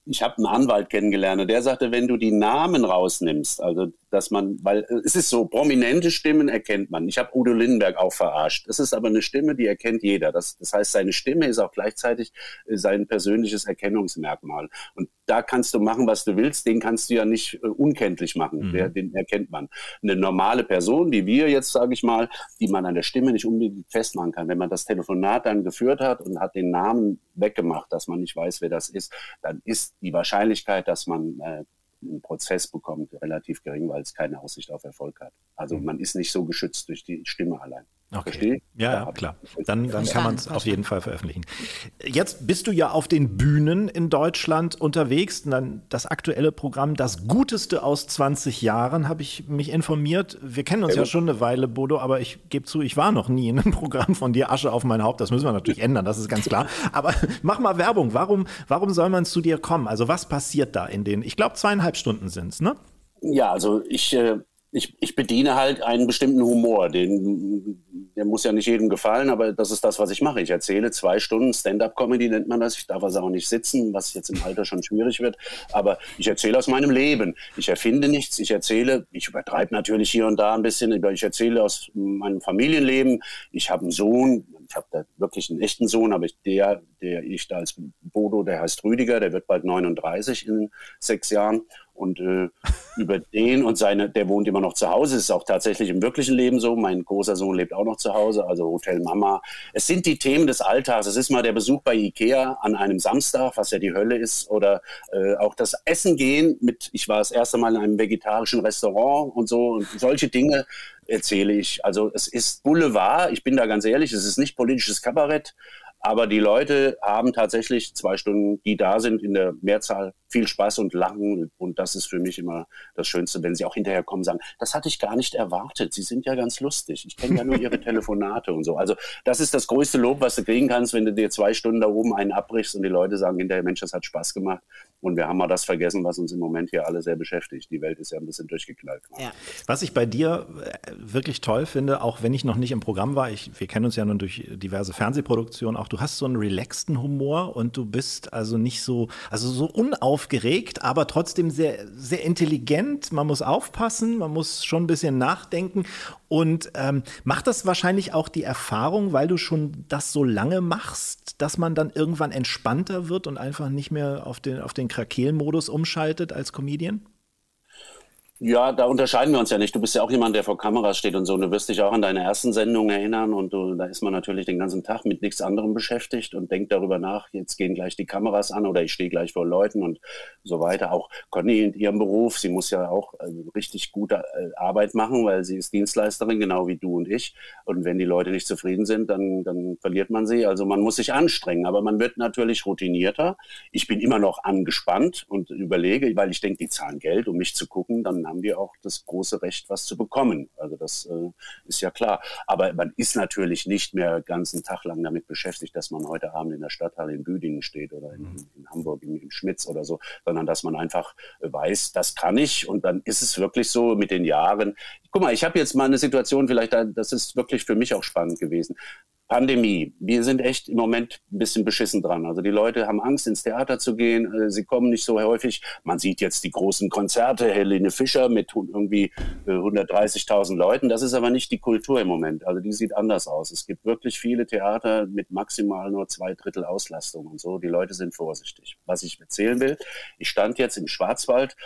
ich habe einen Anwalt kennengelernt und der sagte, wenn du die Namen rausnimmst, also dass man, weil äh, es ist so, prominente Stimmen erkennt man. Ich habe Udo Lindenberg auch verarscht. Das ist aber eine Stimme, die erkennt jeder. Das, das heißt, seine Stimme ist auch gleichzeitig äh, sein persönliches Erkennungsmerkmal. Und da kannst du machen, was du willst. Den kannst du ja nicht äh, unkenntlich machen. Mhm. Der, den erkennt man. Eine normale Person, wie wir jetzt, sage ich mal, die man an der Stimme nicht unbedingt festmachen kann. Wenn man das Telefonat dann geführt hat und hat den Namen weggemacht, dass man nicht weiß, wer das ist, dann ist die Wahrscheinlichkeit, dass man äh, einen Prozess bekommt, relativ gering, weil es keine Aussicht auf Erfolg hat. Also mhm. man ist nicht so geschützt durch die Stimme allein. Okay. Verstehe? Ja, ja klar. Dann, dann kann man es auf jeden Fall veröffentlichen. Jetzt bist du ja auf den Bühnen in Deutschland unterwegs. dann das aktuelle Programm Das Guteste aus 20 Jahren, habe ich mich informiert. Wir kennen uns ja, ja schon eine Weile, Bodo, aber ich gebe zu, ich war noch nie in einem Programm von dir. Asche auf mein Haupt, das müssen wir natürlich ändern, das ist ganz klar. Aber mach mal Werbung. Warum, warum soll man zu dir kommen? Also was passiert da in den, ich glaube, zweieinhalb Stunden sind es, ne? Ja, also ich äh, ich, ich bediene halt einen bestimmten Humor. Den, der muss ja nicht jedem gefallen, aber das ist das, was ich mache. Ich erzähle zwei Stunden Stand-up-Comedy, nennt man das. Ich darf also auch nicht sitzen, was jetzt im Alter schon schwierig wird. Aber ich erzähle aus meinem Leben. Ich erfinde nichts. Ich erzähle, ich übertreibe natürlich hier und da ein bisschen, aber ich erzähle aus meinem Familienleben. Ich habe einen Sohn, ich habe da wirklich einen echten Sohn, aber ich, der, der ich da als Bodo, der heißt Rüdiger, der wird bald 39 in sechs Jahren. Und äh, über den und seine, der wohnt immer noch zu Hause, ist auch tatsächlich im wirklichen Leben so. Mein großer Sohn lebt auch noch zu Hause, also Hotel Mama. Es sind die Themen des Alltags. Es ist mal der Besuch bei Ikea an einem Samstag, was ja die Hölle ist, oder äh, auch das Essen gehen mit, ich war das erste Mal in einem vegetarischen Restaurant und so und solche Dinge erzähle ich. Also es ist Boulevard, ich bin da ganz ehrlich, es ist nicht politisches Kabarett, aber die Leute haben tatsächlich zwei Stunden, die da sind, in der Mehrzahl viel Spaß und Lachen. Und das ist für mich immer das Schönste, wenn sie auch hinterher kommen und sagen, das hatte ich gar nicht erwartet. Sie sind ja ganz lustig. Ich kenne ja nur Ihre Telefonate und so. Also das ist das größte Lob, was du kriegen kannst, wenn du dir zwei Stunden da oben einen abbrichst und die Leute sagen hinterher, Mensch, das hat Spaß gemacht. Und wir haben mal das vergessen, was uns im Moment hier alle sehr beschäftigt. Die Welt ist ja ein bisschen durchgeknallt. Ja. Was ich bei dir äh, wirklich toll finde, auch wenn ich noch nicht im Programm war, ich, wir kennen uns ja nun durch diverse Fernsehproduktionen auch, du hast so einen relaxten Humor und du bist also nicht so, also so unaufgeregt, aber trotzdem sehr, sehr intelligent. Man muss aufpassen, man muss schon ein bisschen nachdenken und ähm, macht das wahrscheinlich auch die Erfahrung, weil du schon das so lange machst, dass man dann irgendwann entspannter wird und einfach nicht mehr auf den, auf den Krakeel-Modus umschaltet als Comedian? Ja, da unterscheiden wir uns ja nicht. Du bist ja auch jemand, der vor Kameras steht und so. du wirst dich auch an deine ersten Sendungen erinnern und du, da ist man natürlich den ganzen Tag mit nichts anderem beschäftigt und denkt darüber nach, jetzt gehen gleich die Kameras an oder ich stehe gleich vor Leuten und so weiter. Auch Conny in ihrem Beruf, sie muss ja auch äh, richtig gute äh, Arbeit machen, weil sie ist Dienstleisterin, genau wie du und ich. Und wenn die Leute nicht zufrieden sind, dann, dann verliert man sie. Also man muss sich anstrengen, aber man wird natürlich routinierter. Ich bin immer noch angespannt und überlege, weil ich denke, die zahlen Geld, um mich zu gucken, dann haben die auch das große Recht, was zu bekommen. Also das äh, ist ja klar. Aber man ist natürlich nicht mehr ganzen Tag lang damit beschäftigt, dass man heute Abend in der Stadthalle in Büdingen steht oder in, mhm. in Hamburg im, im Schmitz oder so, sondern dass man einfach weiß, das kann ich und dann ist es wirklich so mit den Jahren. Guck mal, ich habe jetzt mal eine Situation, vielleicht, das ist wirklich für mich auch spannend gewesen Pandemie. Wir sind echt im Moment ein bisschen beschissen dran. Also die Leute haben Angst, ins Theater zu gehen. Äh, sie kommen nicht so häufig. Man sieht jetzt die großen Konzerte, Helene Fischer mit irgendwie 130.000 äh, Leuten. Das ist aber nicht die Kultur im Moment. Also die sieht anders aus. Es gibt wirklich viele Theater mit maximal nur zwei Drittel Auslastung und so. Die Leute sind vorsichtig. Was ich erzählen will, ich stand jetzt im Schwarzwald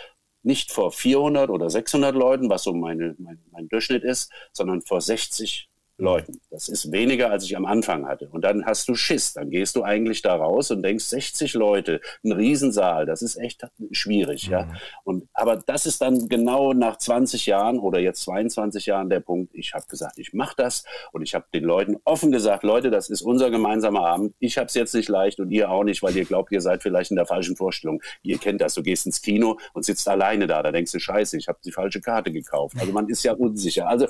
nicht vor 400 oder 600 Leuten, was so meine, mein, mein Durchschnitt ist, sondern vor 60 Leuten. Das ist weniger, als ich am Anfang hatte. Und dann hast du Schiss. Dann gehst du eigentlich da raus und denkst, 60 Leute, ein Riesensaal, das ist echt schwierig. Mhm. Ja. Und, aber das ist dann genau nach 20 Jahren oder jetzt 22 Jahren der Punkt, ich habe gesagt, ich mache das. Und ich habe den Leuten offen gesagt, Leute, das ist unser gemeinsamer Abend. Ich habe es jetzt nicht leicht und ihr auch nicht, weil ihr glaubt, ihr seid vielleicht in der falschen Vorstellung. Ihr kennt das. Du gehst ins Kino und sitzt alleine da. Da denkst du, scheiße, ich habe die falsche Karte gekauft. Also man ist ja unsicher. Also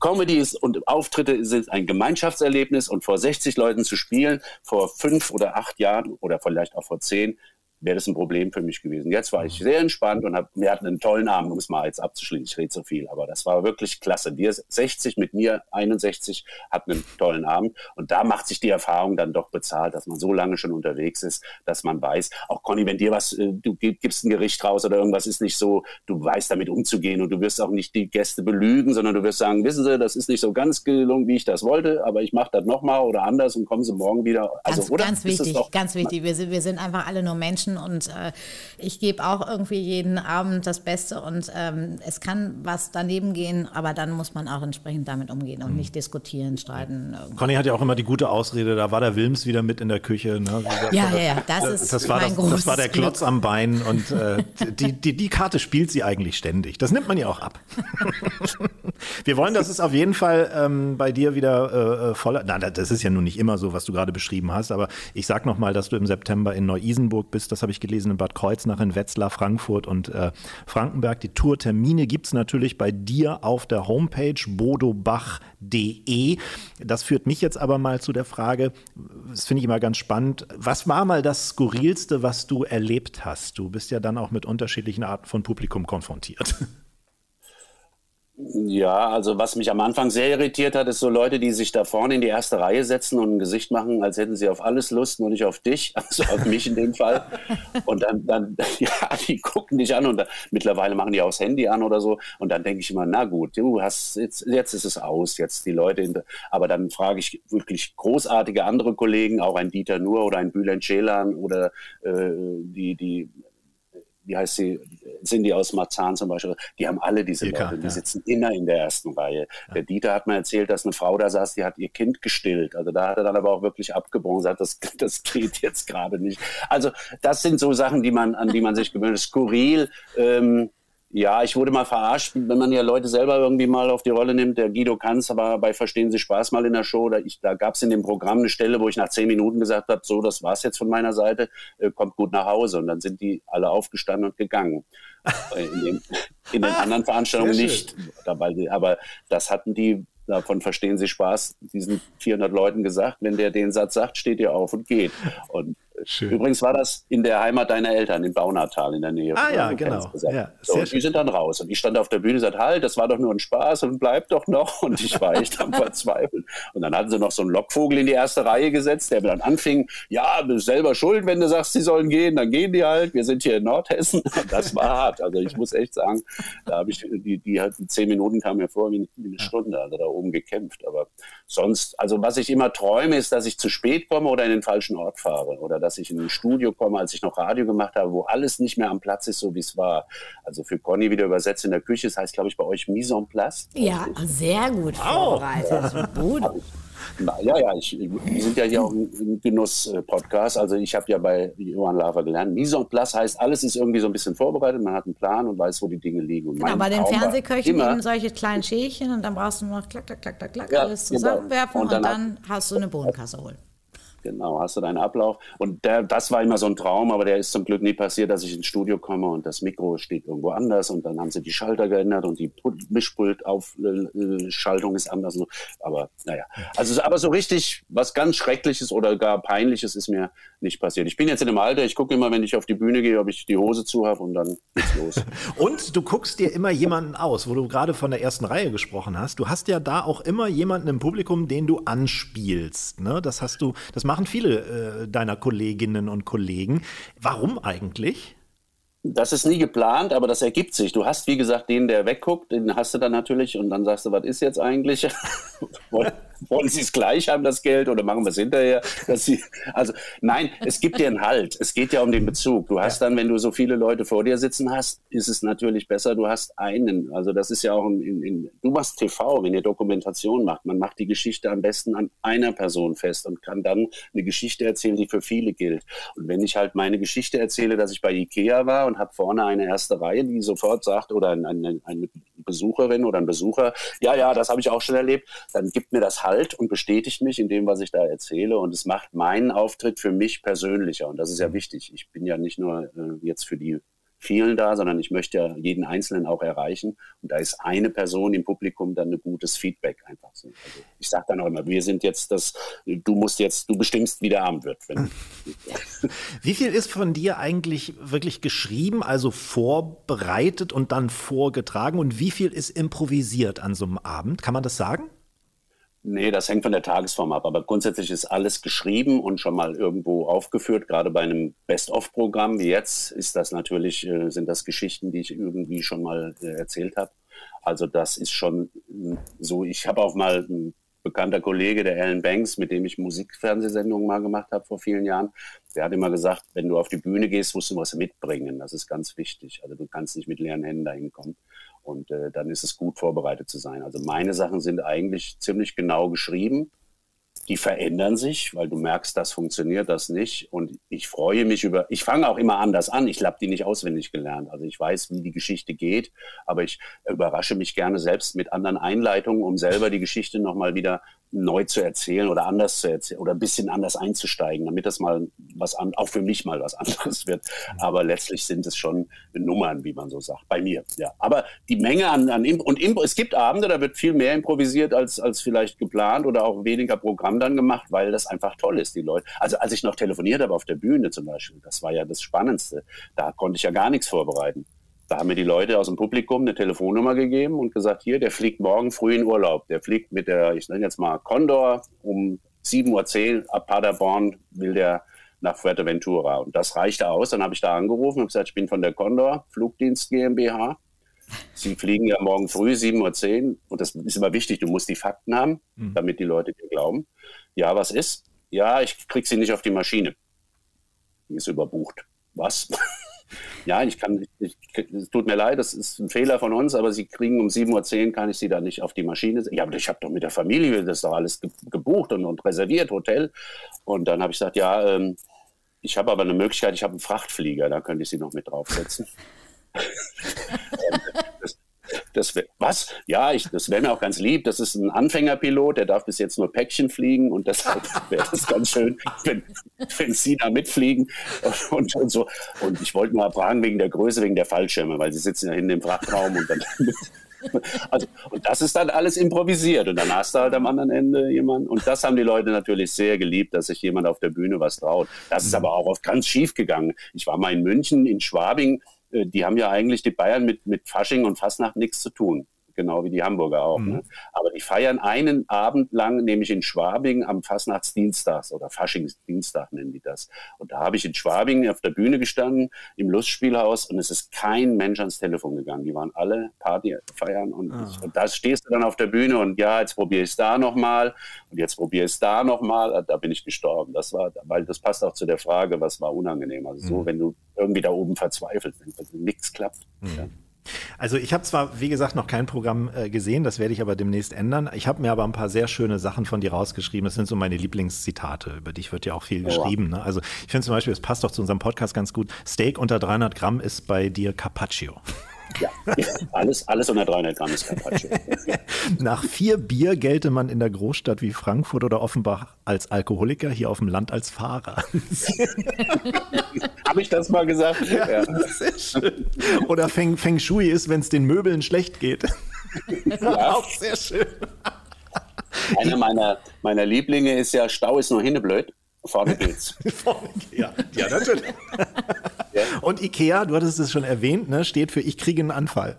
Comedy ist und Auftritt Auftritte sind ein Gemeinschaftserlebnis und vor 60 Leuten zu spielen, vor fünf oder acht Jahren oder vielleicht auch vor zehn, wäre das ein Problem für mich gewesen. Jetzt war ich sehr entspannt und hab, wir hatten einen tollen Abend, um es mal jetzt abzuschließen. Ich rede so viel, aber das war wirklich klasse. Wir 60 mit mir, 61, hatten einen tollen Abend. Und da macht sich die Erfahrung dann doch bezahlt, dass man so lange schon unterwegs ist, dass man weiß, auch Conny, wenn dir was, äh, du gibst ein Gericht raus oder irgendwas ist nicht so, du weißt damit umzugehen und du wirst auch nicht die Gäste belügen, sondern du wirst sagen, wissen Sie, das ist nicht so ganz gelungen, wie ich das wollte, aber ich mache das nochmal oder anders und kommen Sie morgen wieder. Also, ganz, oder? ganz wichtig, ganz wichtig. Wir sind, wir sind einfach alle nur Menschen Menschen und äh, ich gebe auch irgendwie jeden Abend das Beste und ähm, es kann was daneben gehen, aber dann muss man auch entsprechend damit umgehen und mhm. nicht diskutieren, streiten. Irgendwie. Conny hat ja auch immer die gute Ausrede, da war der Wilms wieder mit in der Küche. Ne? Ja, ja, ja, das ist das war, das, das war der Klotz Glück. am Bein und äh, die, die, die Karte spielt sie eigentlich ständig. Das nimmt man ja auch ab. Wir wollen, dass es auf jeden Fall ähm, bei dir wieder äh, äh voller. Na, das ist ja nun nicht immer so, was du gerade beschrieben hast, aber ich sag noch mal, dass du im September in Neu-Isenburg bist. Das habe ich gelesen in Bad Kreuznach, in Wetzlar, Frankfurt und äh, Frankenberg. Die Tourtermine gibt es natürlich bei dir auf der Homepage bodobach.de. Das führt mich jetzt aber mal zu der Frage, das finde ich immer ganz spannend, was war mal das Skurrilste, was du erlebt hast? Du bist ja dann auch mit unterschiedlichen Arten von Publikum konfrontiert. Ja, also was mich am Anfang sehr irritiert hat, ist so Leute, die sich da vorne in die erste Reihe setzen und ein Gesicht machen, als hätten sie auf alles Lust, nur nicht auf dich, also auf mich in dem Fall. Und dann, dann, ja, die gucken dich an und da, mittlerweile machen die auch das Handy an oder so. Und dann denke ich immer, na gut, du hast jetzt, jetzt ist es aus, jetzt die Leute. In, aber dann frage ich wirklich großartige andere Kollegen, auch ein Dieter Nuhr oder ein Bülent Ceylan oder äh, die, die wie heißt sie, Cindy aus Marzahn zum Beispiel, die haben alle diese Leute, kann, die ja. sitzen immer in der ersten Reihe. Ja. Der Dieter hat mir erzählt, dass eine Frau da saß, die hat ihr Kind gestillt. Also da hat er dann aber auch wirklich abgebrochen und gesagt, das, das geht jetzt gerade nicht. Also das sind so Sachen, die man, an die man sich gewöhnt. Skurril, ähm, ja, ich wurde mal verarscht, wenn man ja Leute selber irgendwie mal auf die Rolle nimmt. Der Guido Kanz war bei Verstehen Sie Spaß mal in der Show. Da, da gab es in dem Programm eine Stelle, wo ich nach zehn Minuten gesagt habe, so, das war's jetzt von meiner Seite, äh, kommt gut nach Hause. Und dann sind die alle aufgestanden und gegangen. Äh, in, den, in den anderen Veranstaltungen nicht. Dabei, aber das hatten die davon verstehen Sie Spaß, diesen 400 Leuten gesagt, wenn der den Satz sagt, steht ihr auf und geht. Und Schön. Übrigens war das in der Heimat deiner Eltern, in Baunatal in der Nähe. Ah ja, genau. Ja, so, und die sind dann raus. Und ich stand auf der Bühne und sagte, halt, das war doch nur ein Spaß und bleib doch noch. Und ich war echt am Verzweifeln. Und dann hatten sie noch so einen Lockvogel in die erste Reihe gesetzt, der dann anfing, ja, du bist selber schuld, wenn du sagst, sie sollen gehen, dann gehen die halt. Wir sind hier in Nordhessen. Und das war hart. Also ich muss echt sagen, da habe ich, die, die halt, zehn Minuten kamen mir vor wie, wie eine Stunde, also da oben gekämpft. Aber sonst, also was ich immer träume, ist, dass ich zu spät komme oder in den falschen Ort fahre oder dass ich in ein Studio komme, als ich noch Radio gemacht habe, wo alles nicht mehr am Platz ist, so wie es war. Also für Conny wieder übersetzt in der Küche, das heißt, glaube ich, bei euch Mise en place. Ja, sehr gut vorbereitet. Gut. Ja, ja, ich, wir sind ja hier auch ein Genuss-Podcast. Also ich habe ja bei Johann Lava gelernt. Mise en place heißt, alles ist irgendwie so ein bisschen vorbereitet, man hat einen Plan und weiß, wo die Dinge liegen. Und genau, bei den Fernsehköchen eben solche kleinen Schälchen und dann brauchst du nur noch klack, klack, klack, klack, klack, ja, alles genau. zusammenwerfen und dann, und dann hast du eine Bohnenkasserole. Genau, hast du deinen Ablauf. Und der, das war immer so ein Traum, aber der ist zum Glück nie passiert, dass ich ins Studio komme und das Mikro steht irgendwo anders und dann haben sie die Schalter geändert und die Mischpultaufschaltung ist anders. Aber naja, also aber so richtig was ganz Schreckliches oder gar Peinliches ist mir nicht passiert. Ich bin jetzt in dem Alter, ich gucke immer, wenn ich auf die Bühne gehe, ob ich die Hose zu habe und dann geht's los. und du guckst dir immer jemanden aus, wo du gerade von der ersten Reihe gesprochen hast. Du hast ja da auch immer jemanden im Publikum, den du anspielst. Ne? Das hast du, das machen viele äh, deiner Kolleginnen und Kollegen. Warum eigentlich? Das ist nie geplant, aber das ergibt sich. Du hast, wie gesagt, den, der wegguckt, den hast du dann natürlich und dann sagst du, was ist jetzt eigentlich? wollen Sie es gleich haben, das Geld, oder machen wir es hinterher? Dass Sie, also nein, es gibt dir einen Halt. Es geht ja um den Bezug. Du hast dann, wenn du so viele Leute vor dir sitzen hast, ist es natürlich besser, du hast einen. Also das ist ja auch, in, in, du machst TV, wenn ihr Dokumentation macht. Man macht die Geschichte am besten an einer Person fest und kann dann eine Geschichte erzählen, die für viele gilt. Und wenn ich halt meine Geschichte erzähle, dass ich bei Ikea war und habe vorne eine erste Reihe, die sofort sagt, oder eine, eine Besucherin oder ein Besucher, ja, ja, das habe ich auch schon erlebt, dann gibt mir das Halt und bestätigt mich in dem, was ich da erzähle. Und es macht meinen Auftritt für mich persönlicher. Und das ist ja mhm. wichtig. Ich bin ja nicht nur äh, jetzt für die vielen da, sondern ich möchte ja jeden Einzelnen auch erreichen. Und da ist eine Person im Publikum dann ein gutes Feedback einfach so. Also ich sage dann auch immer, wir sind jetzt das, du musst jetzt, du bestimmst, wie der Abend wird. wie viel ist von dir eigentlich wirklich geschrieben, also vorbereitet und dann vorgetragen? Und wie viel ist improvisiert an so einem Abend? Kann man das sagen? Nee, das hängt von der Tagesform ab. Aber grundsätzlich ist alles geschrieben und schon mal irgendwo aufgeführt. Gerade bei einem Best-of-Programm wie jetzt ist das natürlich, äh, sind das Geschichten, die ich irgendwie schon mal äh, erzählt habe. Also das ist schon äh, so. Ich habe auch mal ein bekannter Kollege, der Alan Banks, mit dem ich Musikfernsehsendungen mal gemacht habe vor vielen Jahren, der hat immer gesagt, wenn du auf die Bühne gehst, musst du was mitbringen. Das ist ganz wichtig. Also du kannst nicht mit leeren Händen dahin kommen. Und äh, dann ist es gut vorbereitet zu sein. Also meine Sachen sind eigentlich ziemlich genau geschrieben. Die verändern sich, weil du merkst, das funktioniert, das nicht. Und ich freue mich über, ich fange auch immer anders an. Ich habe die nicht auswendig gelernt. Also ich weiß, wie die Geschichte geht, aber ich überrasche mich gerne selbst mit anderen Einleitungen, um selber die Geschichte nochmal wieder neu zu erzählen oder anders zu erzählen oder ein bisschen anders einzusteigen, damit das mal was an, auch für mich mal was anderes wird. Aber letztlich sind es schon Nummern, wie man so sagt, bei mir. Ja, aber die Menge an, an Imp und Imp es gibt Abende, da wird viel mehr improvisiert als als vielleicht geplant oder auch weniger Programm dann gemacht, weil das einfach toll ist, die Leute. Also als ich noch telefoniert habe auf der Bühne zum Beispiel, das war ja das Spannendste. Da konnte ich ja gar nichts vorbereiten. Da haben mir die Leute aus dem Publikum eine Telefonnummer gegeben und gesagt, hier, der fliegt morgen früh in Urlaub. Der fliegt mit der, ich nenne jetzt mal Condor, um 7.10 Uhr ab Paderborn will der nach Fuerteventura. Und das reichte aus. Dann habe ich da angerufen und gesagt, ich bin von der Condor Flugdienst GmbH. Sie fliegen ja morgen früh 7.10 Uhr. Und das ist immer wichtig, du musst die Fakten haben, mhm. damit die Leute dir glauben. Ja, was ist? Ja, ich kriege sie nicht auf die Maschine. Die ist überbucht. Was? Ja, ich kann, ich, es tut mir leid, das ist ein Fehler von uns, aber Sie kriegen um 7.10 Uhr, kann ich Sie da nicht auf die Maschine Ja, aber ich habe doch mit der Familie das doch alles gebucht und, und reserviert, Hotel. Und dann habe ich gesagt, ja, ähm, ich habe aber eine Möglichkeit, ich habe einen Frachtflieger, da könnte ich Sie noch mit draufsetzen. das, wär, was? Ja, ich, das wäre mir auch ganz lieb. Das ist ein Anfängerpilot, der darf bis jetzt nur Päckchen fliegen und deshalb wäre das ganz schön, wenn, wenn Sie da mitfliegen und, und so. Und ich wollte nur fragen wegen der Größe, wegen der Fallschirme, weil Sie sitzen ja hinten im Frachtraum und dann. Also, und das ist dann alles improvisiert. Und dann hast du halt am anderen Ende jemanden. Und das haben die Leute natürlich sehr geliebt, dass sich jemand auf der Bühne was traut. Das ist aber auch oft ganz schief gegangen. Ich war mal in München, in Schwabing die haben ja eigentlich die Bayern mit, mit Fasching und Fastnacht nichts zu tun genau wie die Hamburger auch. Mhm. Ne? Aber die feiern einen Abend lang, nämlich in Schwabing am Fastnachtsdienstag oder Faschingsdienstag nennen die das. Und da habe ich in Schwabing auf der Bühne gestanden, im Lustspielhaus und es ist kein Mensch ans Telefon gegangen. Die waren alle Party feiern und, ah. und da stehst du dann auf der Bühne und ja, jetzt probiere ich es da nochmal und jetzt probiere ich es da nochmal. Da bin ich gestorben. Das war, weil das passt auch zu der Frage, was war unangenehm. Also so, mhm. wenn du irgendwie da oben verzweifelst, denkst, nichts klappt. Mhm. Ja. Also ich habe zwar, wie gesagt, noch kein Programm äh, gesehen, das werde ich aber demnächst ändern. Ich habe mir aber ein paar sehr schöne Sachen von dir rausgeschrieben. Das sind so meine Lieblingszitate, über dich wird ja auch viel geschrieben. Ne? Also ich finde zum Beispiel, es passt doch zu unserem Podcast ganz gut. Steak unter 300 Gramm ist bei dir Carpaccio. Ja, alles, alles unter 300 Gramm ist Carpaccio. Nach vier Bier gelte man in der Großstadt wie Frankfurt oder Offenbach als Alkoholiker, hier auf dem Land als Fahrer. Habe ich das mal gesagt? Ja, ja. Sehr schön. Oder Feng, Feng Shui ist, wenn es den Möbeln schlecht geht. Ja. Auch sehr schön. Einer meiner, meiner Lieblinge ist ja, Stau ist nur hinneblöd. Vorne geht's. ja, ja, natürlich. Ja. Und Ikea, du hattest es schon erwähnt, ne, steht für ich kriege einen Anfall.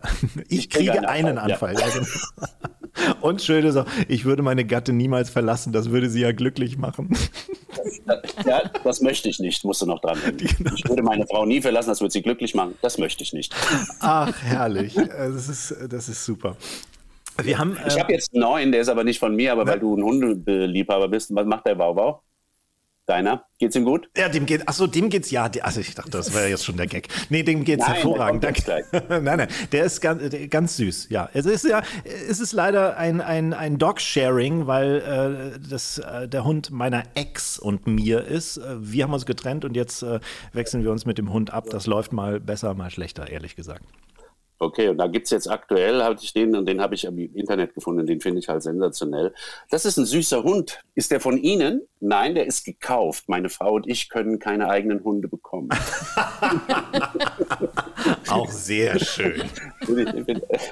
Ich, ich kriege, kriege einen Anfall. Ja. Genau. Und schön ist auch, ich würde meine Gatte niemals verlassen, das würde sie ja glücklich machen. Ja, das möchte ich nicht, musst du noch dran denken. Genau. Ich würde meine Frau nie verlassen, das würde sie glücklich machen, das möchte ich nicht. Ach, herrlich. Das ist, das ist super. Wir haben, ich habe ähm, jetzt einen neuen, der ist aber nicht von mir, aber weil du ein Hundeliebhaber bist. Was macht der Wauwau? Deiner? Geht's ihm gut? Ja, dem geht, achso, dem geht's ja. Also ich dachte, das wäre jetzt schon der Gag. Nee, dem geht's nein, hervorragend. Danke. nein, nein, der ist ganz, ganz süß. Ja, es ist ja, es ist leider ein, ein, ein Dog-Sharing, weil äh, das äh, der Hund meiner Ex und mir ist. Äh, wir haben uns getrennt und jetzt äh, wechseln wir uns mit dem Hund ab. Das läuft mal besser, mal schlechter, ehrlich gesagt. Okay, und da gibt es jetzt aktuell, hatte ich den, und den habe ich im Internet gefunden, den finde ich halt sensationell. Das ist ein süßer Hund. Ist der von Ihnen? Nein, der ist gekauft. Meine Frau und ich können keine eigenen Hunde bekommen. auch sehr schön.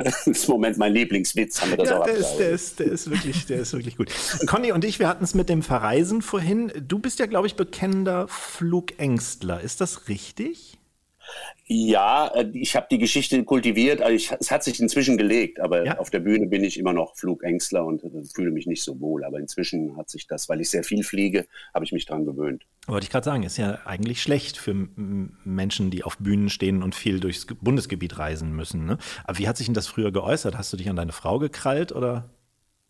das ist im Moment mein Lieblingswitz, haben wir das ja, auch der ist, der, ist, der, ist wirklich, der ist wirklich gut. Conny und ich, wir hatten es mit dem Verreisen vorhin. Du bist ja, glaube ich, bekennender Flugängstler. Ist das richtig? Ja, äh, ich habe die Geschichte kultiviert. Also ich, es hat sich inzwischen gelegt, aber ja. auf der Bühne bin ich immer noch Flugängstler und äh, fühle mich nicht so wohl. Aber inzwischen hat sich das, weil ich sehr viel fliege, habe ich mich daran gewöhnt. Wollte ich gerade sagen, ist ja eigentlich schlecht für Menschen, die auf Bühnen stehen und viel durchs Bundesgebiet reisen müssen. Ne? Aber wie hat sich denn das früher geäußert? Hast du dich an deine Frau gekrallt oder?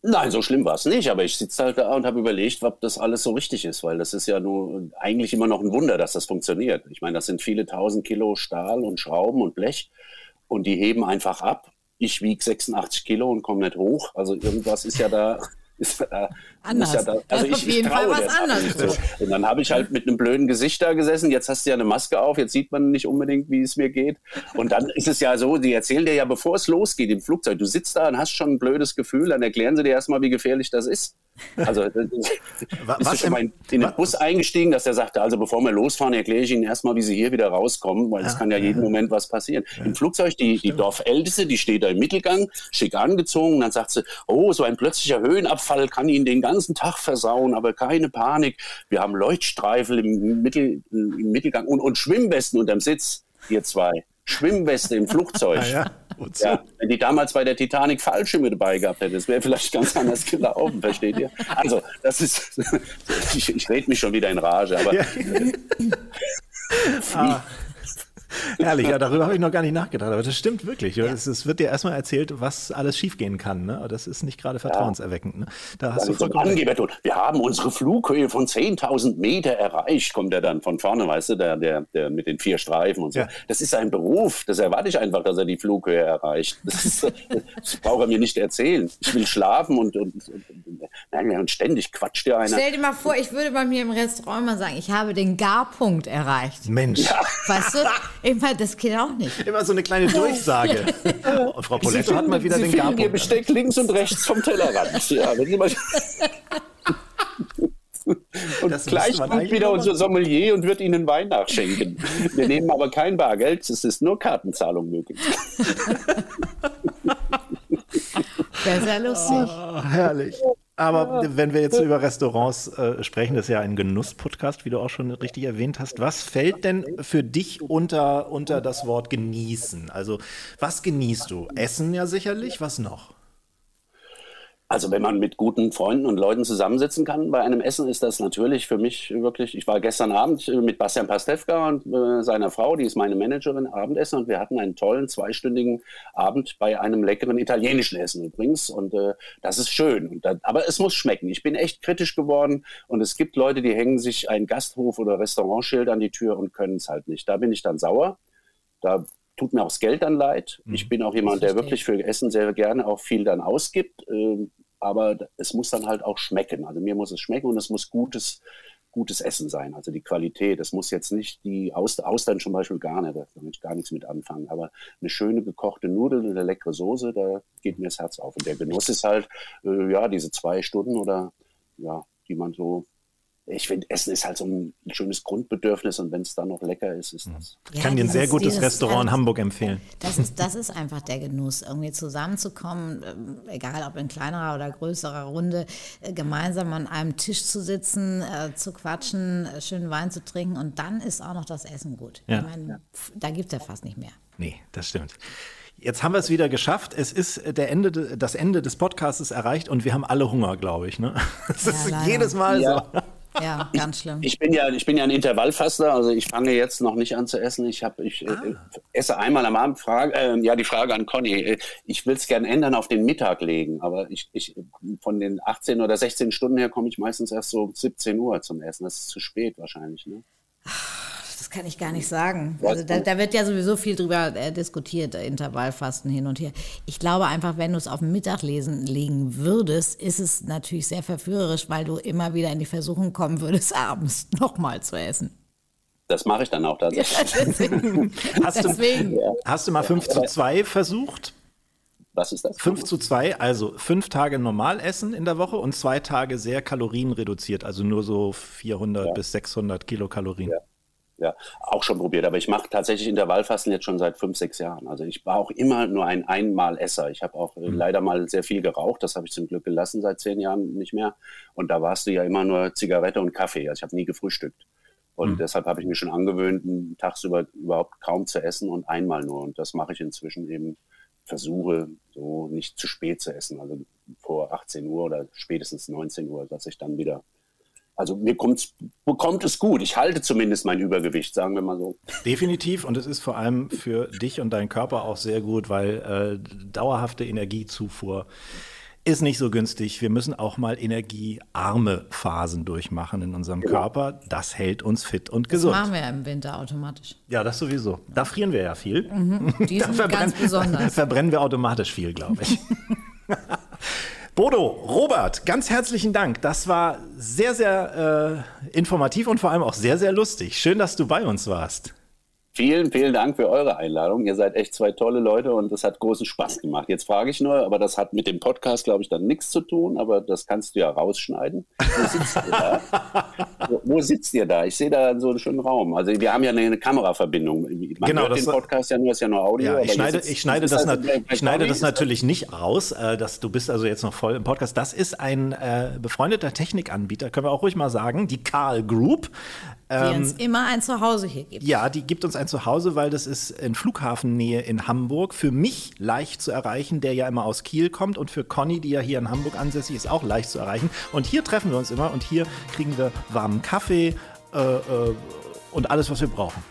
Nein, so schlimm war es nicht, aber ich sitze halt da und habe überlegt, ob das alles so richtig ist, weil das ist ja nur eigentlich immer noch ein Wunder, dass das funktioniert. Ich meine, das sind viele tausend Kilo Stahl und Schrauben und Blech und die heben einfach ab. Ich wiege 86 Kilo und komme nicht hoch. Also irgendwas ist ja da ist, äh, anders. Ja da, also ich, auf jeden ich Fall was anderes. Und dann habe ich halt mit einem blöden Gesicht da gesessen. Jetzt hast du ja eine Maske auf. Jetzt sieht man nicht unbedingt, wie es mir geht. Und dann ist es ja so, die erzählen dir ja, bevor es losgeht im Flugzeug, du sitzt da und hast schon ein blödes Gefühl, dann erklären sie dir erstmal, wie gefährlich das ist. Also was ist schon mal in, in den Bus eingestiegen, dass er sagte, also bevor wir losfahren, erkläre ich Ihnen erstmal, wie Sie hier wieder rauskommen, weil es kann ja jeden Moment was passieren. Ja. Im Flugzeug, die, die Dorfälteste, die steht da im Mittelgang, schick angezogen, und dann sagt sie, oh, so ein plötzlicher Höhenabfall kann Ihnen den ganzen Tag versauen, aber keine Panik. Wir haben Leuchtstreifen im, Mittel, im Mittelgang und, und Schwimmwesten unterm Sitz, ihr zwei. Schwimmweste im Flugzeug. Ah, ja. Ja, wenn die damals bei der Titanic Fallschirme dabei gehabt hätte, das wäre vielleicht ganz anders gelaufen, versteht ihr? Also, das ist, ich, ich rede mich schon wieder in Rage, aber. Ah. Herrlich, ja, darüber habe ich noch gar nicht nachgedacht, aber das stimmt wirklich. Ja. Es, es, wird dir erstmal erzählt, was alles schiefgehen kann. Ne? Das ist nicht gerade vertrauenserweckend. Ne? Da hast du so Angeber, wir haben unsere Flughöhe von 10.000 Meter erreicht, kommt er dann von vorne, weißt du, der, der, der mit den vier Streifen und so. Ja. Das ist sein Beruf, das erwarte ich einfach, dass er die Flughöhe erreicht. Das, ist, das braucht er mir nicht erzählen. Ich will schlafen und, und, und, und ständig quatscht dir einer. Stell dir mal vor, ich würde bei mir im Restaurant mal sagen, ich habe den Garpunkt erreicht. Mensch. Ja. Weißt du, Immer, das geht auch nicht. Immer so eine kleine Durchsage. Frau Poletto hat mal wieder Sie den Garpunkt. Ihr Besteck links und rechts vom Tellerrand. Ja, wenn Sie mal und das gleich kommt wieder unser Sommelier und wird Ihnen Wein nachschenken. Wir nehmen aber kein Bargeld, es ist nur Kartenzahlung möglich. Das ist ja lustig. Oh, herrlich. Aber wenn wir jetzt über Restaurants äh, sprechen, das ist ja ein Genuss-Podcast, wie du auch schon richtig erwähnt hast. Was fällt denn für dich unter, unter das Wort genießen? Also, was genießt du? Essen ja sicherlich, was noch? Also wenn man mit guten Freunden und Leuten zusammensitzen kann bei einem Essen, ist das natürlich für mich wirklich, ich war gestern Abend mit Bastian Pastewka und äh, seiner Frau, die ist meine Managerin, Abendessen und wir hatten einen tollen zweistündigen Abend bei einem leckeren italienischen Essen übrigens und äh, das ist schön. Da, aber es muss schmecken. Ich bin echt kritisch geworden und es gibt Leute, die hängen sich ein Gasthof oder Restaurantschild an die Tür und können es halt nicht. Da bin ich dann sauer. Da tut mir auch das Geld dann leid. Ich mhm. bin auch jemand, der wirklich für Essen sehr gerne auch viel dann ausgibt. Ähm, aber es muss dann halt auch schmecken. Also mir muss es schmecken und es muss gutes, gutes Essen sein, also die Qualität. Das muss jetzt nicht die Austern, Austern zum Beispiel gar nicht, da ich gar nichts mit anfangen. Aber eine schöne gekochte Nudel und eine leckere Soße, da geht mir das Herz auf. Und der Genuss ist halt, äh, ja, diese zwei Stunden oder ja, die man so ich finde, Essen ist halt so ein schönes Grundbedürfnis und wenn es dann noch lecker ist, ist das. Ich ja, kann dir ein sehr gutes Restaurant in Hamburg empfehlen. Das ist, das ist einfach der Genuss, irgendwie zusammenzukommen, äh, egal ob in kleinerer oder größerer Runde, äh, gemeinsam an einem Tisch zu sitzen, äh, zu quatschen, schönen Wein zu trinken und dann ist auch noch das Essen gut. Ja. Ich meine, da gibt es ja fast nicht mehr. Nee, das stimmt. Jetzt haben wir es wieder geschafft. Es ist der Ende, das Ende des Podcasts erreicht und wir haben alle Hunger, glaube ich. Ne? Das ja, ist leider. jedes Mal ja. so. Ja, ganz schlimm. Ich, bin ja, ich bin ja ein Intervallfaster, also ich fange jetzt noch nicht an zu essen. Ich, hab, ich äh, ah. äh, esse einmal am Abend. Frage, äh, ja, die Frage an Conny. Äh, ich will es gerne ändern, auf den Mittag legen, aber ich, ich, von den 18 oder 16 Stunden her komme ich meistens erst so 17 Uhr zum Essen. Das ist zu spät wahrscheinlich. Ne? Das kann ich gar nicht sagen. Also da, da wird ja sowieso viel drüber äh, diskutiert, äh, Intervallfasten hin und her. Ich glaube einfach, wenn du es auf den Mittaglesen legen würdest, ist es natürlich sehr verführerisch, weil du immer wieder in die Versuchung kommen würdest, abends nochmal zu essen. Das mache ich dann auch tatsächlich. Ja, deswegen. hast, deswegen. Du, hast du mal 5 zu 2 versucht? Was ist das? 5 zu 2, also fünf Tage normal essen in der Woche und zwei Tage sehr kalorienreduziert, also nur so 400 ja. bis 600 Kilokalorien. Ja ja, auch schon probiert. Aber ich mache tatsächlich Intervallfasten jetzt schon seit fünf, sechs Jahren. Also ich war auch immer nur ein Einmalesser. Ich habe auch mhm. leider mal sehr viel geraucht. Das habe ich zum Glück gelassen seit zehn Jahren nicht mehr. Und da warst du ja immer nur Zigarette und Kaffee. Also ich habe nie gefrühstückt. Und mhm. deshalb habe ich mir schon angewöhnt, tagsüber überhaupt kaum zu essen und einmal nur. Und das mache ich inzwischen eben, versuche so nicht zu spät zu essen. Also vor 18 Uhr oder spätestens 19 Uhr, dass ich dann wieder also mir bekommt es gut. Ich halte zumindest mein Übergewicht, sagen wir mal so. Definitiv. Und es ist vor allem für dich und deinen Körper auch sehr gut, weil äh, dauerhafte Energiezufuhr ist nicht so günstig. Wir müssen auch mal energiearme Phasen durchmachen in unserem genau. Körper. Das hält uns fit und gesund. Das machen wir im Winter automatisch. Ja, das sowieso. Da frieren wir ja viel. Mhm, die sind ganz besonders. verbrennen wir automatisch viel, glaube ich. Bodo, Robert, ganz herzlichen Dank. Das war sehr, sehr äh, informativ und vor allem auch sehr, sehr lustig. Schön, dass du bei uns warst. Vielen, vielen Dank für eure Einladung. Ihr seid echt zwei tolle Leute und es hat großen Spaß gemacht. Jetzt frage ich nur, aber das hat mit dem Podcast, glaube ich, dann nichts zu tun, aber das kannst du ja rausschneiden. Wo sitzt ihr da? Wo, wo sitzt ihr da? Ich sehe da so einen schönen Raum. Also wir haben ja eine, Kameraverbindung. Man genau, hört das den Podcast ja nur, ist ja nur Audio. Ja, ich schneide, ich schneide das, halt ich schneide das natürlich nicht raus, äh, dass du bist also jetzt noch voll im Podcast. Das ist ein äh, befreundeter Technikanbieter, können wir auch ruhig mal sagen, die Karl Group. Die ähm, uns immer ein Zuhause hier gibt. Ja, die gibt uns ein Zuhause, weil das ist in Flughafennähe in Hamburg. Für mich leicht zu erreichen, der ja immer aus Kiel kommt. Und für Conny, die ja hier in Hamburg ansässig ist, auch leicht zu erreichen. Und hier treffen wir uns immer und hier kriegen wir warmen Kaffee äh, äh, und alles, was wir brauchen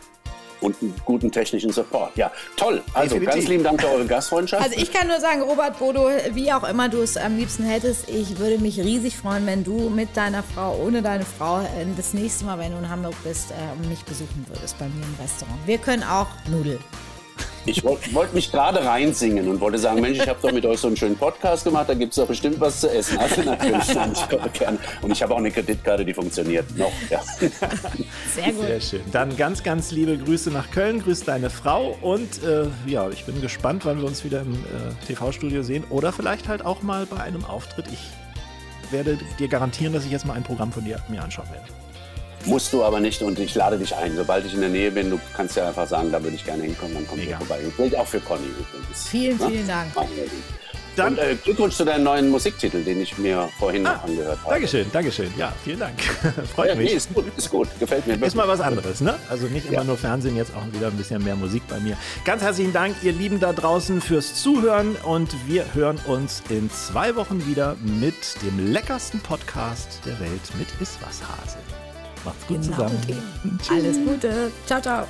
und einen guten technischen Support. Ja, toll. Also Definitiv. ganz lieben Dank für eure Gastfreundschaft. Also ich kann nur sagen, Robert Bodo, wie auch immer du es am liebsten hättest, ich würde mich riesig freuen, wenn du mit deiner Frau, ohne deine Frau, äh, das nächste Mal, wenn du in Hamburg bist, äh, mich besuchen würdest bei mir im Restaurant. Wir können auch Nudeln. Ich wollte wollt mich gerade reinsingen und wollte sagen, Mensch, ich habe doch mit euch so einen schönen Podcast gemacht, da gibt es doch bestimmt was zu essen. Also natürlich ich gerne. Und ich habe auch eine Kreditkarte, die funktioniert noch. Ja. Sehr gut. Sehr schön. Dann ganz, ganz liebe Grüße nach Köln. Grüß deine Frau und äh, ja, ich bin gespannt, wann wir uns wieder im äh, TV-Studio sehen oder vielleicht halt auch mal bei einem Auftritt. Ich werde dir garantieren, dass ich jetzt mal ein Programm von dir mir anschauen werde. Musst du aber nicht und ich lade dich ein. Sobald ich in der Nähe bin, du kannst ja einfach sagen, da würde ich gerne hinkommen, dann komm ich vorbei. Und gilt auch für Conny übrigens. Vielen, ne? vielen Dank. Dann und, äh, Glückwunsch zu deinem neuen Musiktitel, den ich mir vorhin ah, noch angehört habe. Dankeschön, Dankeschön. Ja, vielen Dank. Freut ja, mich. Nee, ist gut, ist gut. Gefällt mir. Ist mal was anderes, ne? Also nicht immer ja. nur Fernsehen, jetzt auch wieder ein bisschen mehr Musik bei mir. Ganz herzlichen Dank, ihr Lieben da draußen, fürs Zuhören und wir hören uns in zwei Wochen wieder mit dem leckersten Podcast der Welt mit Iswas Hase. Macht's gut genau zusammen. Alles Gute. Ciao, ciao.